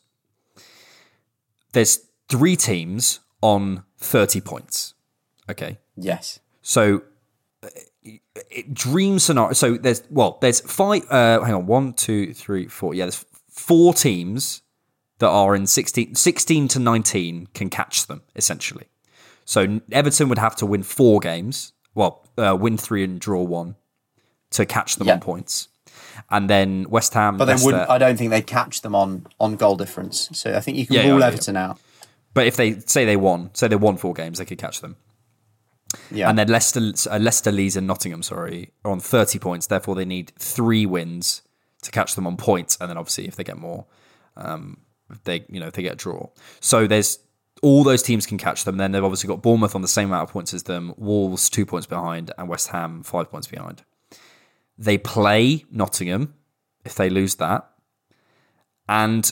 there's three teams on 30 points. Okay. Yes. So, uh, it, dream scenario. So, there's, well, there's five, uh, hang on, one, two, three, four. Yeah, there's four teams that are in 16, 16 to 19 can catch them, essentially. So, Everton would have to win four games, well, uh, win three and draw one to catch them Yeah. on points. And then West Ham, But they Leicester- wouldn't. I don't think they'd catch them on on goal difference. So I think you can Yeah, rule yeah. Everton out. But if they say they won, say they won four games, they could catch them. Yeah. And then Leicester, uh, Leicester, Leeds, and Nottingham, sorry, are on thirty points. Therefore, they need three wins to catch them on points. And then obviously, if they get more, um, they you know if they get a draw. So there's all those teams can catch them. Then they've obviously got Bournemouth on the same amount of points as them, Wolves two points behind, and West Ham five points behind. They play Nottingham if they lose that, and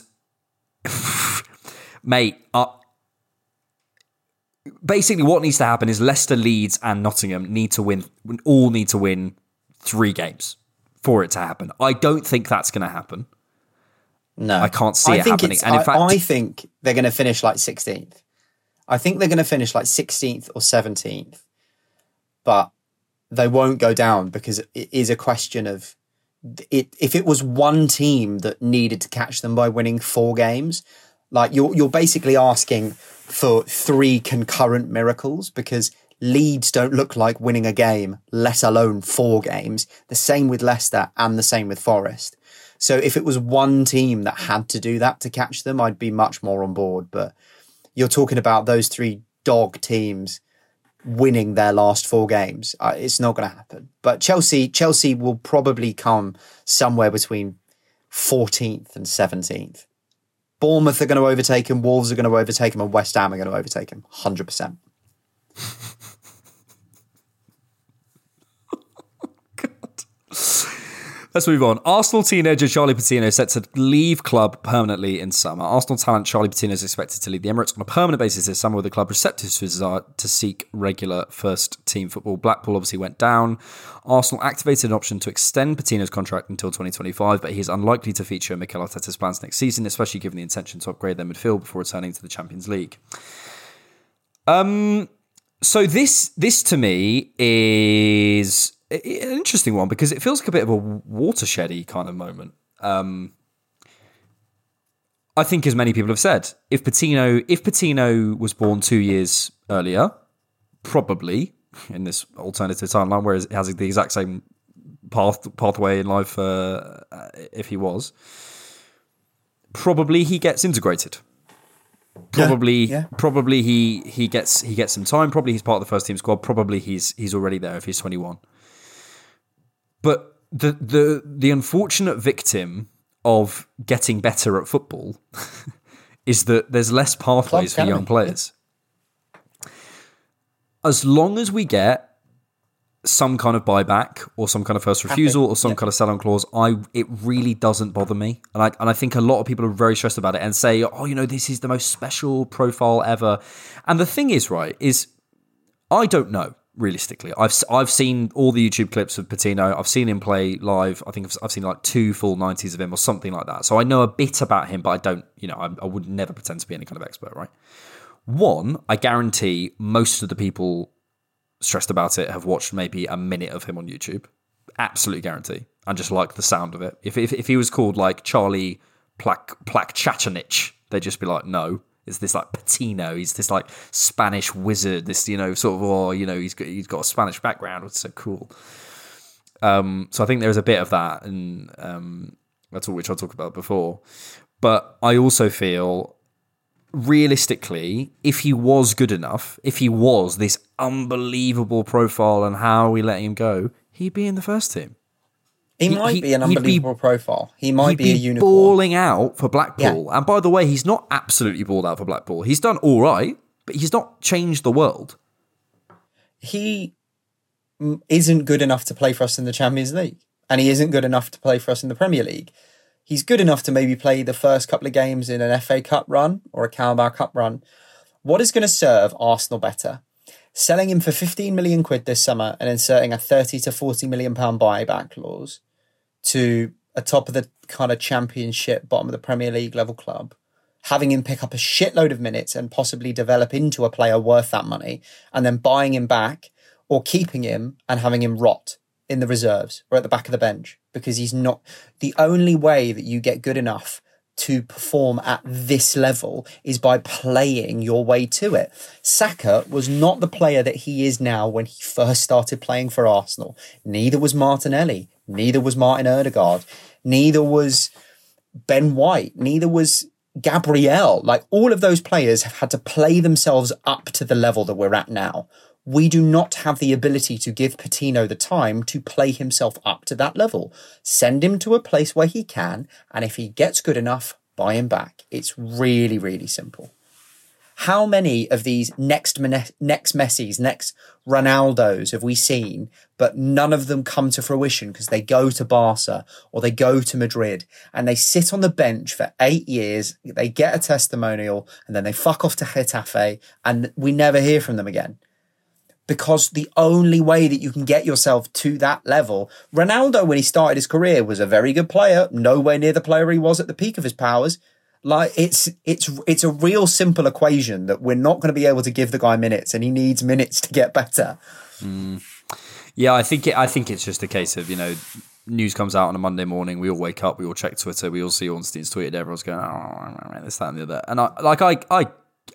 mate, uh, basically what needs to happen is Leicester, Leeds, and Nottingham need to win. All need to win three games for it to happen. I don't think that's going to happen. No, I can't see I it think happening. And in I, fact- I think they're going to finish like 16th. I think they're going to finish like 16th or 17th, but they won't go down because it is a question of it. If it was one team that needed to catch them by winning four games, like you're you're basically asking for three concurrent miracles because Leeds don't look like winning a game, let alone four games. The same with Leicester and the same with Forest. So if it was one team that had to do that to catch them, I'd be much more on board. But you're talking about those three dog teams winning their last four games. Uh, it's not going to happen. But Chelsea, Chelsea will probably come somewhere between 14th and 17th. Bournemouth are going to overtake him. Wolves are going to overtake him, and West Ham are going to overtake him. Hundred percent. Let's move on. Arsenal teenager Charlie Patino set to leave club permanently in summer. Arsenal talent Charlie Patino is expected to leave the Emirates on a permanent basis this summer, with the club receptive to his desire to seek regular first team football. Blackpool obviously went down. Arsenal activated an option to extend Patino's contract until 2025, but he is unlikely to feature Mikel Arteta's plans next season, especially given the intention to upgrade their midfield before returning to the Champions League. Um, so this this to me is an interesting one because it feels like a bit of a watershedy kind of moment. Um, I think, as many people have said, if Patino if Patino was born two years earlier, probably in this alternative timeline, whereas it has the exact same path pathway in life, uh, if he was, probably he gets integrated. Probably, yeah. probably he he gets he gets some time. Probably he's part of the first team squad. Probably he's he's already there if he's twenty one. But the the the unfortunate victim of getting better at football is that there's less pathways for young players. As long as we get some kind of buyback or some kind of first refusal or some yeah. kind of sell on clause, I it really doesn't bother me. And I and I think a lot of people are very stressed about it and say, oh, you know, this is the most special profile ever. And the thing is, right, is I don't know realistically. I've I've seen all the YouTube clips of Patino. I've seen him play live. I think I've, I've seen like two full nineties of him or something like that. So I know a bit about him, but I don't. You know, I, I would never pretend to be any kind of expert, right? One, I guarantee most of the people stressed about it have watched maybe a minute of him on YouTube. Absolutely guarantee. And just like the sound of it. If if, if he was called like Charlie Plak Plak Chachanich, they'd just be like, no. It's this like Patino. He's this like Spanish wizard. This you know sort of oh you know he's got he's got a Spanish background. It's so cool. Um, so I think there's a bit of that, and um, that's all which I talked about before. But I also feel realistically, if he was good enough, if he was this unbelievable profile and how we let him go, he'd be in the first team. He, He- might he- be an he'd be- unbelievable profile. He might he'd be, a be unicorn. balling out for Blackpool. And by the way, he's not absolutely balled out for Blackpool. He's done all right, but he's not changed the world. he isn't good enough to play for us in the Champions League, and he isn't good enough to play for us in the Premier League. He's good enough to maybe play the first couple of games in an FA Cup run or a Carabao Cup run. What is going to serve Arsenal better? Selling him for 15 million quid this summer and inserting a 30 to 40 million pound buyback clause to a top of the kind of championship, bottom of the Premier League level club, having him pick up a shitload of minutes and possibly develop into a player worth that money, and then buying him back or keeping him and having him rot in the reserves or at the back of the bench because he's not the only way that you get good enough to perform at this level is by playing your way to it. Saka was not the player that he is now when he first started playing for Arsenal. Neither was Martinelli. Neither was Martin Odegaard. Neither was Ben White. Neither was Gabriel. Like all of those players have had to play themselves up to the level that we're at now. We do not have the ability to give Patino the time to play himself up to that level. Send him to a place where he can, and if he gets good enough, buy him back. It's really, really simple. How many of these next next Messi's, next Ronaldos have we seen, but none of them come to fruition because they go to Barca or they go to Madrid and they sit on the bench for eight years, they get a testimonial and then they fuck off to Getafe and we never hear from them again. Because the only way that you can get yourself to that level, Ronaldo, when he started his career, was a very good player, nowhere near the player he was at the peak of his powers like it's it's it's a real simple equation that we're not going to be able to give the guy minutes and he needs minutes to get better mm. Yeah, I think it, I think it's just a case of you know, news comes out on a Monday morning. We all wake up, we all check Twitter, we all see Ornstein's tweeted. Everyone's going, oh, this, that, and the other. And I like I I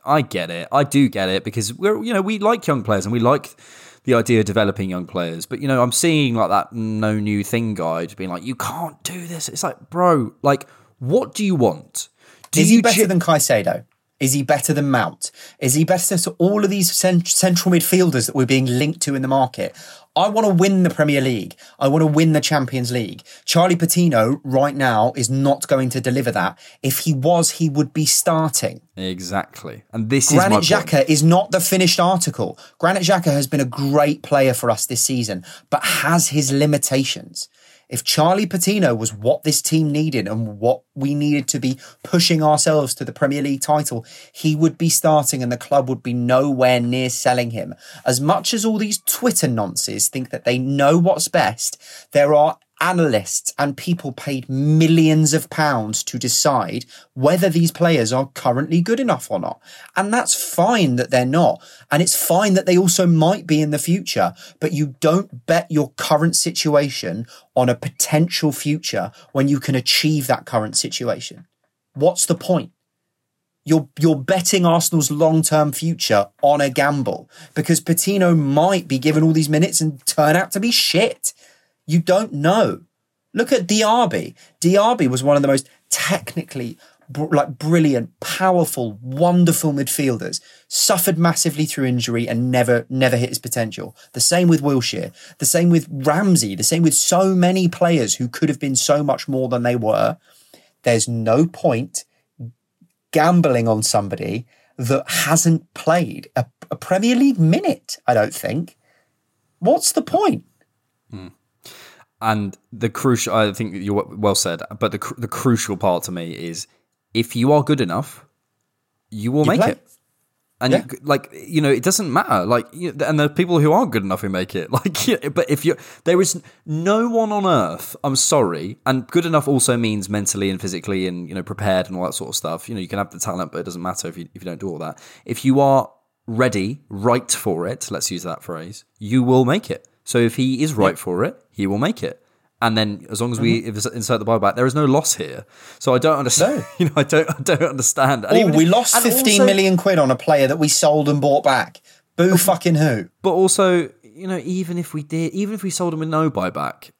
I get it. I do get it because we're you know we like young players and we like the idea of developing young players. But you know, I'm seeing like that no new thing guide being like, you can't do this. It's like, bro, like, what do you want? Do is he better than Caicedo is he better than Mount is he better to all of these cent- central midfielders that we're being linked to in the market I want to win the Premier League. I want to win the Champions League. Charlie Patino right now is not going to deliver that. If he was, he would be starting. exactly? And this Granit is my point. Is not the finished article. Granit Xhaka has been a great player for us this season, but has his limitations. If Charlie Patino was what this team needed and what we needed to be pushing ourselves to the Premier League title, he would be starting and the club would be nowhere near selling him. As much as all these Twitter nonces think that they know what's best, there are analysts and people paid millions of pounds to decide whether these players are currently good enough or not. And that's fine that they're not. And it's fine that they also might be in the future, but you don't bet your current situation on a potential future when you can achieve that current situation. What's the point? You're you're betting Arsenal's long term future on a gamble because Patino might be given all these minutes and turn out to be shit. You don't know. Look at Diaby. Diaby was one of the most technically like brilliant, powerful, wonderful midfielders. Suffered massively through injury and never never hit his potential. The same with Wilshere. The same with Ramsey. The same with so many players who could have been so much more than they were. There's no point gambling on somebody that hasn't played a, a Premier League minute. I don't think. What's the point? Hmm. And the crucial, I think you're well said, but the the crucial part to me is if you are good enough, you will make play. it. And Yeah. you, like you know, it doesn't matter. Like, you, and there are people who aren't good enough who make it. Like, yeah, but if you, there is no one on earth. I'm sorry, and good enough also means mentally and physically, and you know, prepared and all that sort of stuff. You know, you can have the talent, but it doesn't matter if you if you don't do all that. If you are ready, right for it, let's use that phrase, you will make it. So if he is right for it, he will make it. And then, as long as we Mm-hmm. insert the buyback, there is no loss here. So I don't understand. No. You know, I don't, I don't understand. And Oh, we lost and fifteen also- million quid on a player that we sold and bought back. Boo fucking who? But also, you know, even if we did, even if we sold him with no buyback,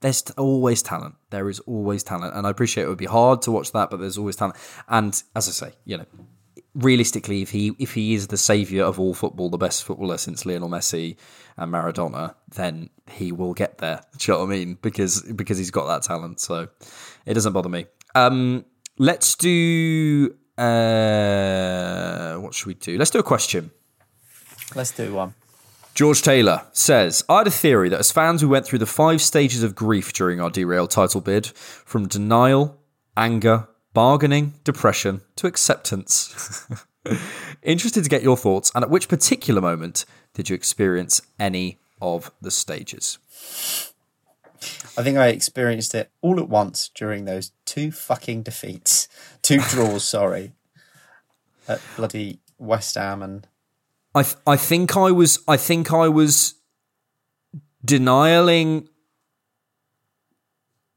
there's t- always talent. There is always talent, and I appreciate it would be hard to watch that, but there's always talent. And as I say, you know, realistically, if he if he is the savior of all football, the best footballer since Lionel Messi and Maradona, then he will get there. Do you know what I mean? Because because he's got that talent, so it doesn't bother me. Um, let's do. Uh, what should we do? Let's do a question. Let's do one. George Taylor says, I had a theory that as fans we went through the five stages of grief during our derailed title bid, from denial, anger, bargaining, depression to acceptance. Interested to get your thoughts, and at which particular moment did you experience any of the stages? I think I experienced it all at once during those two fucking defeats, two draws. sorry, at bloody West Ham and I th- I think I was I think I was denying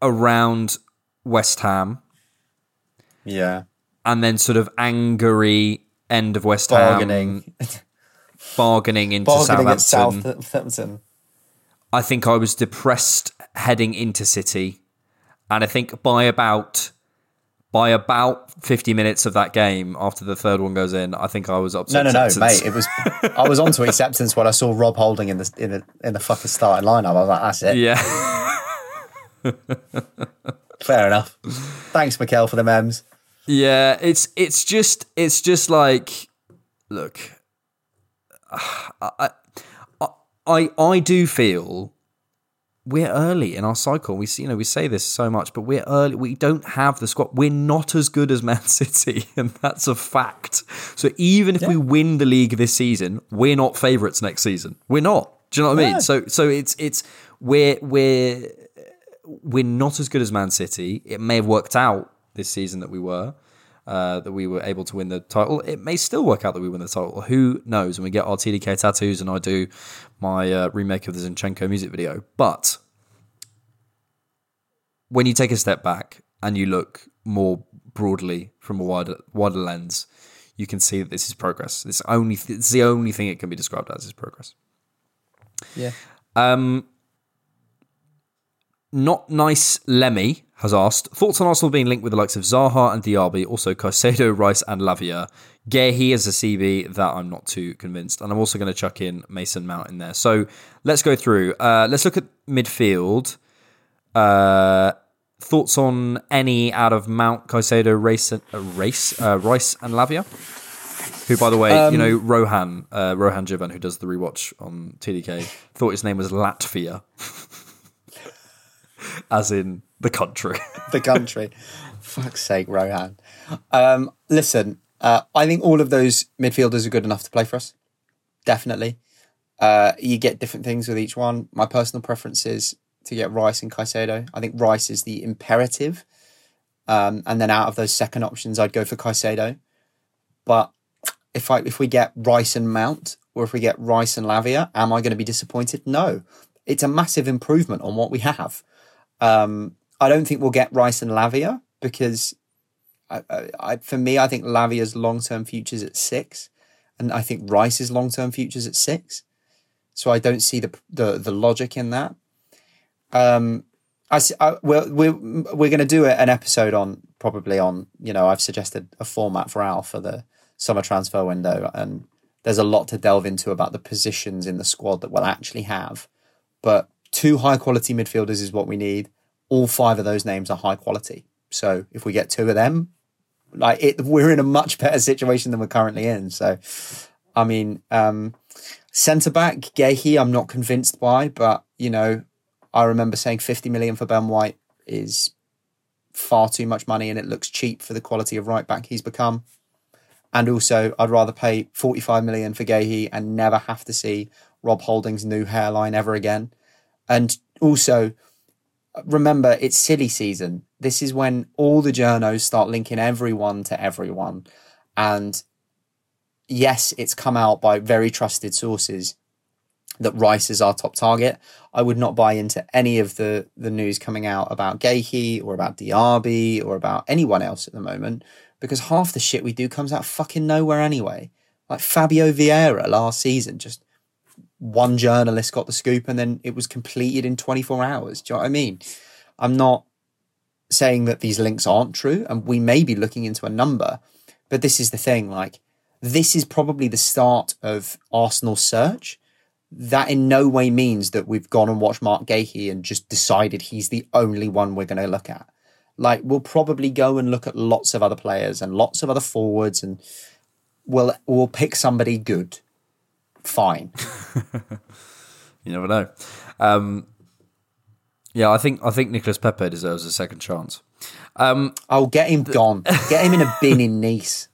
around West Ham yeah, and then sort of angry end of West bargaining, Ham, bargaining into bargaining at Southampton. Southampton. I think I was depressed heading into City, and I think by about by about fifty minutes of that game, after the third one goes in, I think I was No, upset. no, no, acceptance. mate. It was. I was on to acceptance when I saw Rob Holding in the in the in the fucking starting lineup. I was like, that's it. yeah. Fair enough. Thanks, Mikel, for the mems. Yeah, it's it's just it's just like look, I I I, I do feel we're early in our cycle. We see, you know we say this so much, but we're early. We don't have the squad. We're not as good as Man City, and that's a fact. So even if we win the league this season, we're not favourites next season. We're not. Do you know what I mean? So so it's it's we're we're we're not as good as Man City. It may have worked out this season that we were, uh, that we were able to win the title. It may still work out that we win the title. Who knows? When we get our TDK tattoos and I do my uh, remake of the Zinchenko music video. But when you take a step back and you look more broadly from a wider wider lens, you can see that this is progress. This only it's the only thing it can be described as is progress. Yeah. Um, not nice Lemmy has asked thoughts on Arsenal being linked with the likes of Zaha and Diaby, also Caicedo, Rice, and Lavia. Guehi as a CB that I'm not too convinced, and I'm also going to chuck in Mason Mount in there. So let's go through. Uh, let's look at midfield. Uh, thoughts on any out of Mount, Caicedo, Race, uh, Race, uh, Rice, and Lavia. Who, by the way, you know, Rohan, uh, Rohan Jivan, who does the rewatch on TDK, thought his name was Latvia, as in the country. the country. Fuck's sake, Rohan. Um, listen, uh, I think all of those midfielders are good enough to play for us. Definitely. Uh, you get different things with each one. My personal preference is to get Rice and Caicedo. I think Rice is the imperative. Um, and then out of those second options, I'd go for Caicedo. But if I if we get Rice and Mount, or if we get Rice and Lavia, am I going to be disappointed? No. It's a massive improvement on what we have. Um, I don't think we'll get Rice and Lavia because, I, I, for me, I think Lavia's long term futures at six, and I think Rice's long term futures at six. So I don't see the the, the logic in that. Um, I, I- we're we're we're going to do an episode on probably on you know I've suggested a format for Al for the summer transfer window, and there's a lot to delve into about the positions in the squad that we'll actually have. But two high quality midfielders is what we need. All five of those names are high quality. So if we get two of them, like it, we're in a much better situation than we're currently in. So, I mean, um, Centre back, Guehi, I'm not convinced by, but you know, I remember saying 50 million for Ben White is far too much money and it looks cheap for the quality of right back he's become. And also, I'd rather pay 45 million for Guehi and never have to see Rob Holding's new hairline ever again. And also, remember, it's silly season. This is when all the journos start linking everyone to everyone. And yes, it's come out by very trusted sources that Rice is our top target. I would not buy into any of the the news coming out about Guehi or about Diaby or about anyone else at the moment because half the shit we do comes out fucking nowhere anyway. Like Fabio Vieira last season, just one journalist got the scoop and then it was completed in 24 hours. Do you know what I mean? I'm not saying that these links aren't true and we may be looking into a number, but this is the thing like this is probably the start of Arsenal's search that in no way means that we've gone and watched Marc Guehi and just decided he's the only one we're going to look at. Like we'll probably go and look at lots of other players and lots of other forwards, and we'll we'll pick somebody good. Fine. You never know. Um, yeah, I think I think Nicolas Pepe deserves a second chance. Um, Oh, get him gone. Get him in a bin in Nice.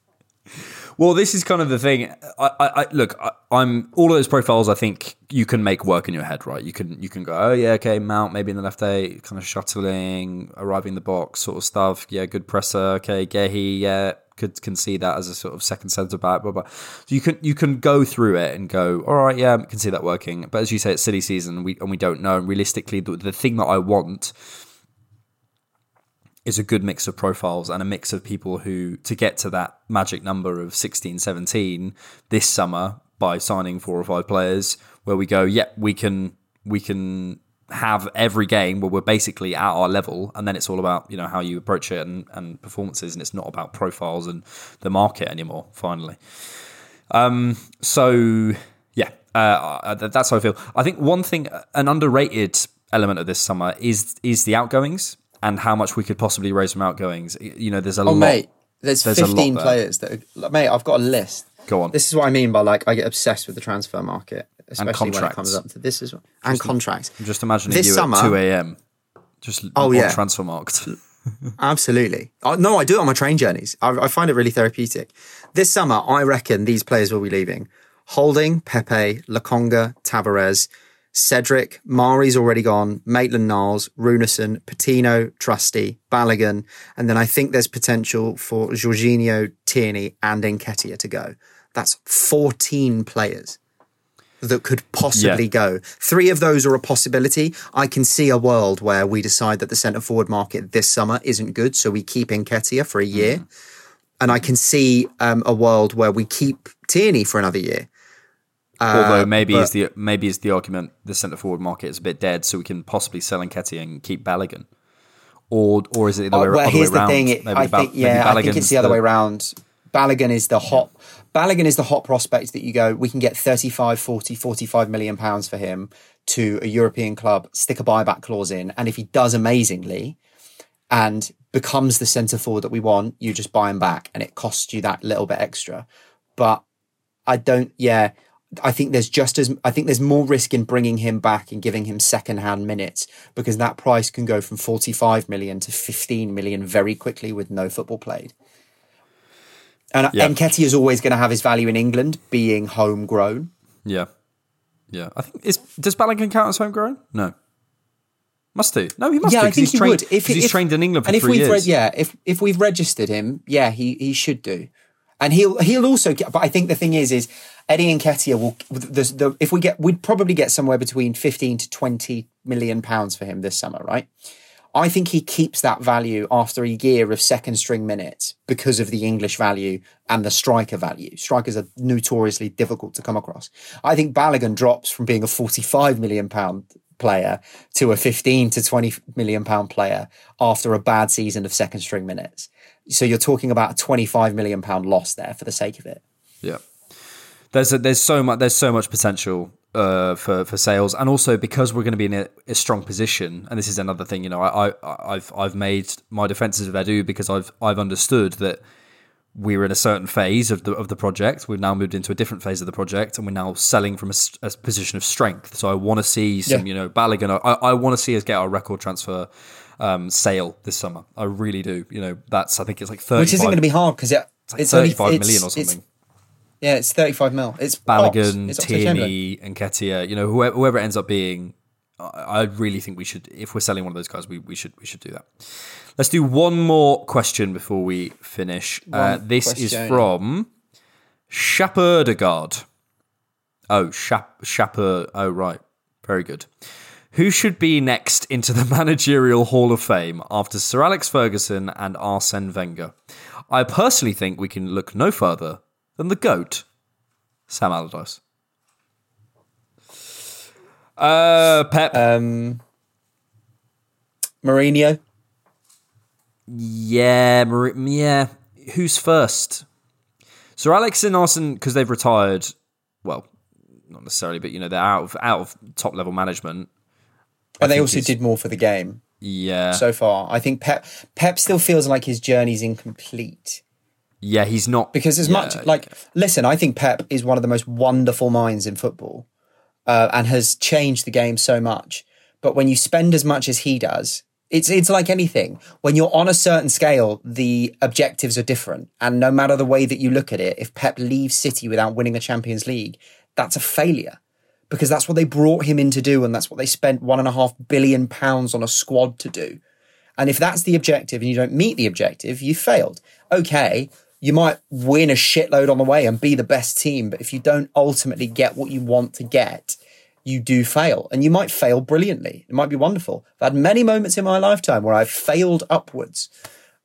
Well, this is kind of the thing. I, I, I look. I, I'm all of those profiles. I think you can make work in your head, right? You can you can go, oh yeah, okay, Mount maybe in the left eight, kind of shuttling, arriving in the box, sort of stuff. Yeah, good presser. Okay, Guehi, yeah, could can see that as a sort of second centre back. Blah, blah. So you can you can go through it and go, all right, yeah, I can see that working. But as you say, it's silly season, and we and we don't know. And realistically, the, the thing that I want is a good mix of profiles and a mix of people who to get to that magic number of 16 17 this summer by signing four or five players where we go yeah we can we can have every game where we're basically at our level and then it's all about you know how you approach it and, and performances and it's not about profiles and the market anymore finally um so yeah uh, that's how i feel i think one thing an underrated element of this summer is is the outgoings and how much we could possibly raise from outgoings. You know, there's a Oh, lot. mate, there's, There's 15 there. players that are, mate, I've got a list. Go on. This is what I mean by like, I get obsessed with the transfer market, especially when it contracts. comes up to this as well. And contracts. I'm just imagining this you summer- at 2 a.m. Just Oh, on yeah. transfer marked. Absolutely. Uh, no, I do it on my train journeys. I, I find it really therapeutic. This summer, I reckon these players will be leaving. Holding, Pepe, Lokonga, Tavares, Cedric, Mari's already gone, Maitland Niles, Runarsson, Patino, Trusty, Balogun, and then I think there's potential for Jorginho, Tierney, and Nketiah to go. That's 14 players that could possibly Yeah. go. Three of those are a possibility. I can see a world where we decide that the centre forward market this summer isn't good, so we keep Nketiah for a year. And I can see um, a world where we keep Tierney for another year. Although maybe Uh, but- is the maybe is the argument the centre forward market is a bit dead, so we can possibly sell Nketiah and keep Balogun, or or is it the Uh, way, well, other here's way the round? thing. It, I think, yeah, I think it's the other way around. Balogun is the hot. Balogun is the hot prospect that you go. We can get 35, 40, 45 million pounds for him to a European club. Stick a buyback clause in, and if he does amazingly and becomes the centre forward that we want, you just buy him back, and it costs you that little bit extra. But I don't. Yeah, I think there's just as I think there's more risk in bringing him back and giving him second-hand minutes because that price can go from 45 million to 15 million very quickly with no football played. And Yeah. Nketiah is always going to have his value in England, being homegrown. Yeah, yeah. I think is does Balogun count as homegrown? No, must do. No, he must. yeah, do, I think he's he trained, would. If he's if- trained in England for and if three we've years. Read, yeah, if if we've registered him, yeah, he he should do, and he'll he'll also. Get, but I think the thing is, is Eddie Nketiah will. The, the, if we get, we'd probably get somewhere between fifteen to twenty million pounds for him this summer, right? I think he keeps that value after a year of second string minutes because of the English value and the striker value. Strikers are notoriously difficult to come across. I think Balogun drops from being a 45 million pound player to a 15 to 20 million pound player after a bad season of second string minutes. So you're talking about a 25 million pound loss there for the sake of it. Yeah. There's a, there's so much there's so much potential uh, for for sales, and also because we're going to be in a, a strong position, and this is another thing. You know, I, I I've I've made my defences of Edu because I've I've understood that we were in a certain phase of the of the project. We've now moved into a different phase of the project, and we're now selling from a position of strength. So I want to see some, Yeah. you know, Balogun. I, I want to see us get our record transfer um, sale this summer. I really do. You know, that's I think it's like thirty. Which isn't going to be hard because it, it's like it's only thirty-five it's- or something. Yeah, it's thirty-five mil. It's Balogun. It's Tierney, Nketiah. You know, whoever, whoever it ends up being, I, really think we should. If we're selling one of those guys, we, we should we should do that. Let's do one more question before we finish. Uh, this is from Shaperdegard. Oh, Shap Shaper. Oh, right. Very good. Who should be next into the managerial Hall of Fame after Sir Alex Ferguson and Arsene Wenger? I personally think we can look no further than the GOAT, Sam Allardyce. Uh, Pep. Um, Mourinho. yeah, Mar- yeah. Who's first? Sir Alex and Arsene, because they've retired. Well, not necessarily, but you know they're out of out of top level management. But they also did more for the game Yeah, so far. I think Pep Pep still feels like his journey's incomplete. Yeah. He's not Because as yeah, much like listen, I think Pep is one of the most wonderful minds in football, uh, and has changed the game so much. But when you spend as much as he does, it's it's like anything. When you're on a certain scale, the objectives are different, and no matter the way that you look at it, if Pep leaves City without winning a Champions League, that's a failure. Because that's what they brought him in to do, and that's what they spent one and a half billion pounds on a squad to do. And if that's the objective and you don't meet the objective, you failed. Okay, you might win a shitload on the way and be the best team, but if you don't ultimately get what you want to get, you do fail. And you might fail brilliantly. It might be wonderful. I've had many moments in my lifetime where I've failed upwards,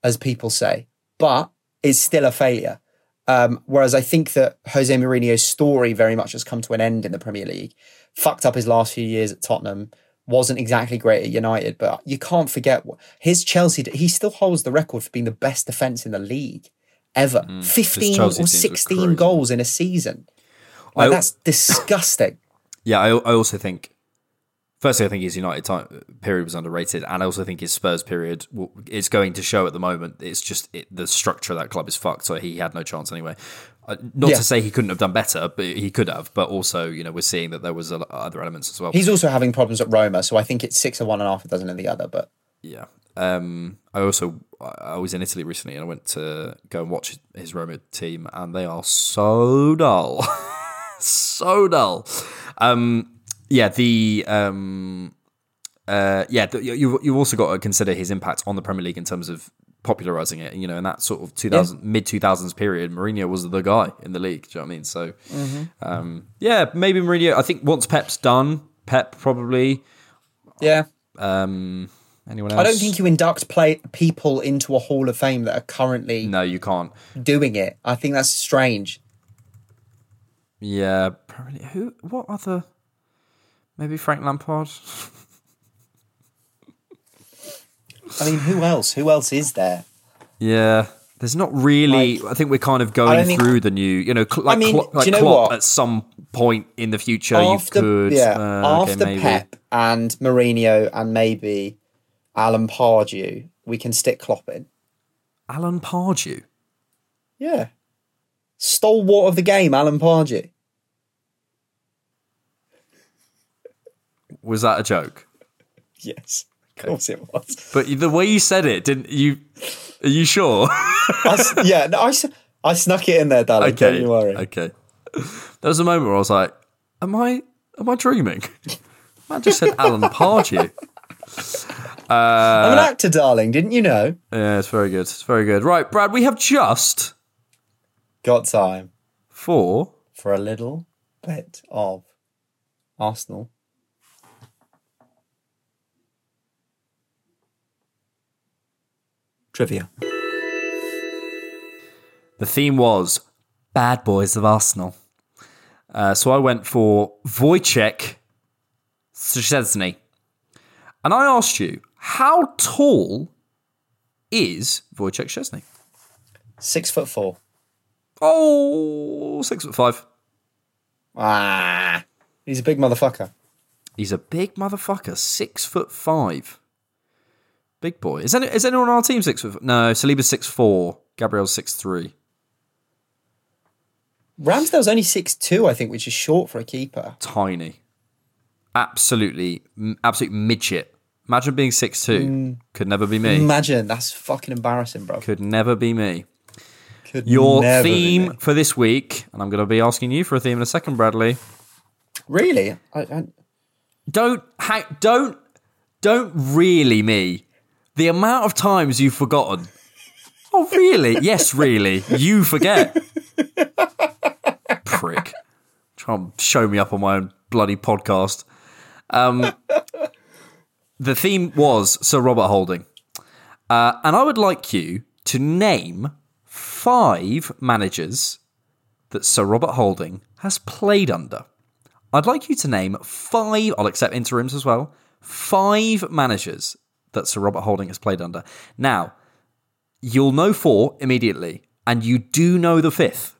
as people say, but it's still a failure. Um, whereas I think that Jose Mourinho's story very much has come to an end in the Premier League. Fucked up his last few years at Tottenham, wasn't exactly great at United, but you can't forget his Chelsea. He still holds the record for being the best defense in the league ever. Fifteen or sixteen goals in a season. Like I- that's disgusting. Yeah, I, I also think. Firstly, I think his United time period was underrated, and I also think his Spurs period is going to show at the moment. It's just it, the structure of that club is fucked, so he had no chance anyway. Uh, not Yeah. to say he couldn't have done better, but he could have. But also, you know, we're seeing that there was a, other elements as well. He's also having problems at Roma, so I think it's six of one and half a dozen of the other. But Yeah. Um, I also I was in Italy recently and I went to go and watch his Roma team and they are so dull, so dull. Um, yeah, the um, uh, yeah, the, you you've also got to consider his impact on the Premier League in terms of popularizing it. You know, in that sort of 2000 mid 2000s period, Mourinho was the guy in the league. Do you know what I mean? So, um, yeah, maybe Mourinho. I think once Pep's done, Pep probably. yeah, Um, anyone else? I don't think you induct play people into a Hall of Fame that are currently No, you can't. doing it. I think that's strange. Yeah, probably. Who? What other? Maybe Frank Lampard. I mean, who else? Who else is there? Yeah, there's not really. I think we're kind of going think- through the new. You know, cl- like, mean, Klopp, do like you know Klopp what? at some point in the future, you could. yeah, uh, okay, after maybe. Pep and Mourinho and maybe Alan Pardew, we can stick Klopp in. Alan Pardew. Yeah, stalwart of the game, Alan Pardew. Was that a joke? Yes, of course it was. But the way you said it, didn't you? Are you sure? I yeah, no, I, I snuck it in there, darling. okay. Don't you worry. Okay. There was a moment where I was like, "Am I? Am I dreaming?" I just said Alan Pardew. I'm an actor, darling. Didn't you know? Yeah, it's very good. It's very good. Right, Brad, we have just Got time four for a little bit of Arsenal. Trivia. The theme was Bad Boys of Arsenal. Uh, so I went for Wojciech Szczesny. And I asked you, how tall is Wojciech Szczesny? Six foot four. Oh, six foot five. Ah, he's a big motherfucker. He's a big motherfucker, six foot five. Big boy. Is, any, is anyone on our team six foot? No, Saliba's six four. Gabriel's six three. Ramsdale's only six two, I think, which is short for a keeper. Tiny. Absolutely, absolute midget. Imagine being six two. Mm. Could never be me. Imagine that's fucking embarrassing, bro. Could never be me. Could Your theme me. for this week, and I'm going to be asking you for a theme in a second, Bradley. really? I, I, Don't ha- don't don't really me. The amount of times you've forgotten. Oh really? yes, really. You forget. Prick. Try and show me up on my own bloody podcast. Um, the theme was Sir Robert Holding. Uh, and I would like you to name five managers that Sir Robert Holding has played under. I'd like you to name five, I'll accept interims as well, five managers that Sir Robert Holding has played under. Now, you'll know four immediately, and you do know the fifth.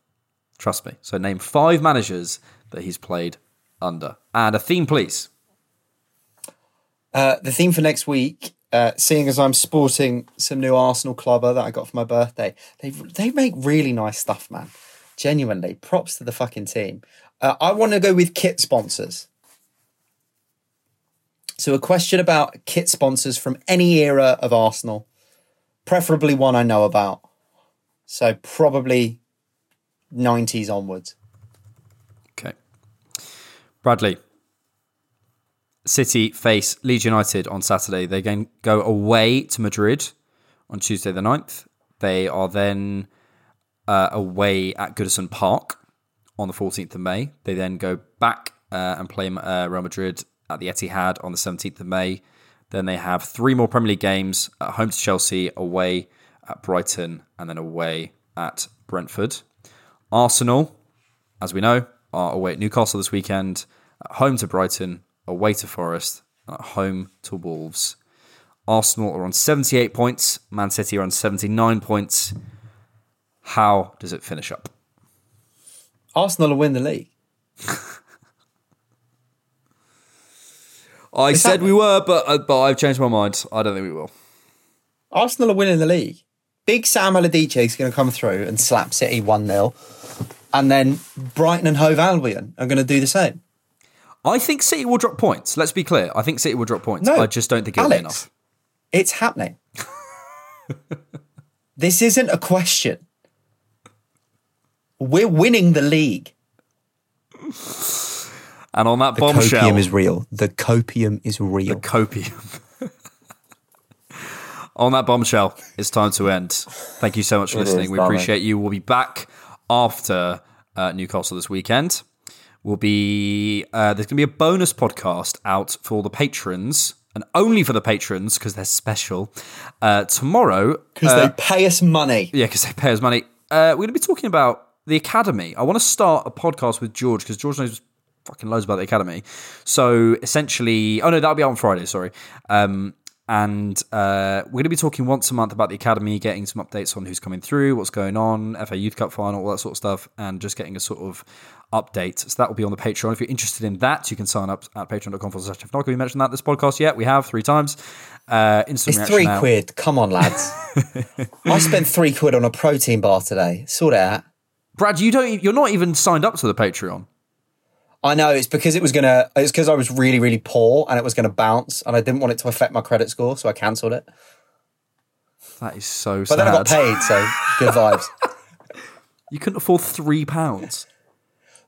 Trust me. So name five managers that he's played under. And a theme, please. Uh, the theme for next week, uh, seeing as I'm sporting some new Arsenal clubber that I got for my birthday, they they make really nice stuff, man. Genuinely, props to the fucking team. Uh, I want to go with kit sponsors. So, a question about kit sponsors from any era of Arsenal, preferably one I know about. So, probably 90s onwards. Okay. Bradley. City face Leeds United on Saturday. They again go away to Madrid on Tuesday the 9th. They are then uh, away at Goodison Park on the 14th of May. They then go back uh, and play uh, Real Madrid at the Etihad on the 17th of May. Then they have three more Premier League games at home to Chelsea, away at Brighton, and then away at Brentford. Arsenal, as we know, are away at Newcastle this weekend, at home to Brighton, away to Forest, and at home to Wolves. Arsenal are on 78 points, Man City are on 79 points. How does it finish up? Arsenal will win the league. I said we were, but uh, but I've changed my mind. I don't think we will. Arsenal are winning the league. Big Sam Allardyce is going to come through and slap City 1 0. And then Brighton and Hove Albion are going to do the same. I think City will drop points. Let's be clear. I think City will drop points. No, I just don't think it'll be enough. It's happening. this isn't a question. We're winning the league. And on that The bombshell, copium is real. The copium is real. The copium. On that bombshell, it's time to end. Thank you so much for listening. is, we darling. appreciate you. We'll be back after uh, Newcastle this weekend. We'll be uh, there's going to be a bonus podcast out for the patrons and only for the patrons because they're special. Uh, tomorrow, Because uh, they pay us money. yeah, because they pay us money. Uh, we're going to be talking about the academy. I want to start a podcast with George because George knows fucking loads about the academy. So essentially, oh no, that'll be out on Friday. Sorry. Um, and uh, we're going to be talking once a month about the academy, getting some updates on who's coming through, what's going on, FA Youth Cup final, all that sort of stuff, and just getting a sort of update. So that will be on the Patreon. If you're interested in that, you can sign up at patreon.com forward slash Have we mentioned that this podcast yet? We have three times. Uh, instant It's three now. quid. Come on, lads. I spent three quid on a protein bar today. Sort it out. Brad, you don't. You're not even signed up to the Patreon. I know it's because it was gonna. It's because I was really, really poor and it was gonna bounce, and I didn't want it to affect my credit score, so I cancelled it. That is so But sad. then I got paid, so good vibes. You couldn't afford three pounds.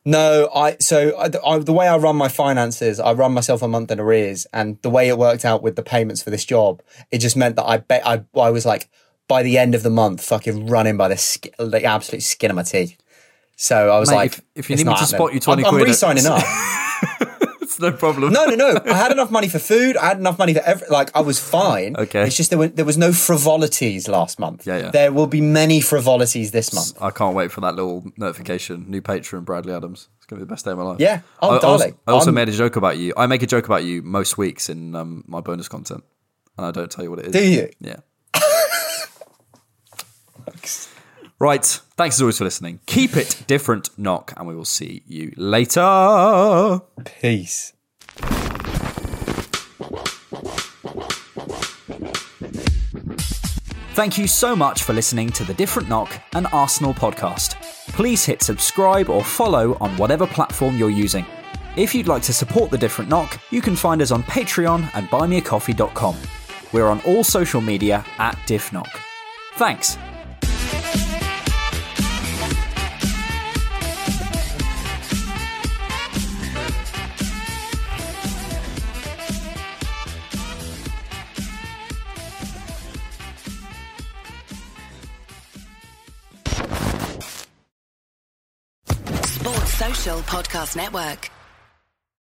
No, I so I, I, the way I run my finances, I run myself a month in arrears, and the way it worked out with the payments for this job, it just meant that I bet I I was like by the end of the month, fucking running by the sk- the absolute skin of my teeth. So I was Mate, like, if- if you need me to spot you 20 I'm, I'm re-signing up. It's no problem. No, no, no. I had enough money for food. I had enough money for every. Like I was fine. Okay. It's just there, were, there was no frivolities last month. Yeah, yeah. There will be many frivolities this month. I can't wait for that little notification. New patron, Bradley Adams. It's gonna be the best day of my life. Yeah. Oh, I, I also, darling. I also made a joke about you. I make a joke about you most weeks in um, my bonus content, and I don't tell you what it is. Do you? Yeah. Right. Thanks as always for listening. Keep it different, knock, and we will see you later. Peace. Thank you so much for listening to the Different Knock and Arsenal podcast. please hit subscribe or follow on whatever platform you're using. If you'd like to support The Different Knock, you can find us on Patreon and buymeacoffee.com. We're on all social media at DiffKnock. Thanks. Podcast Network.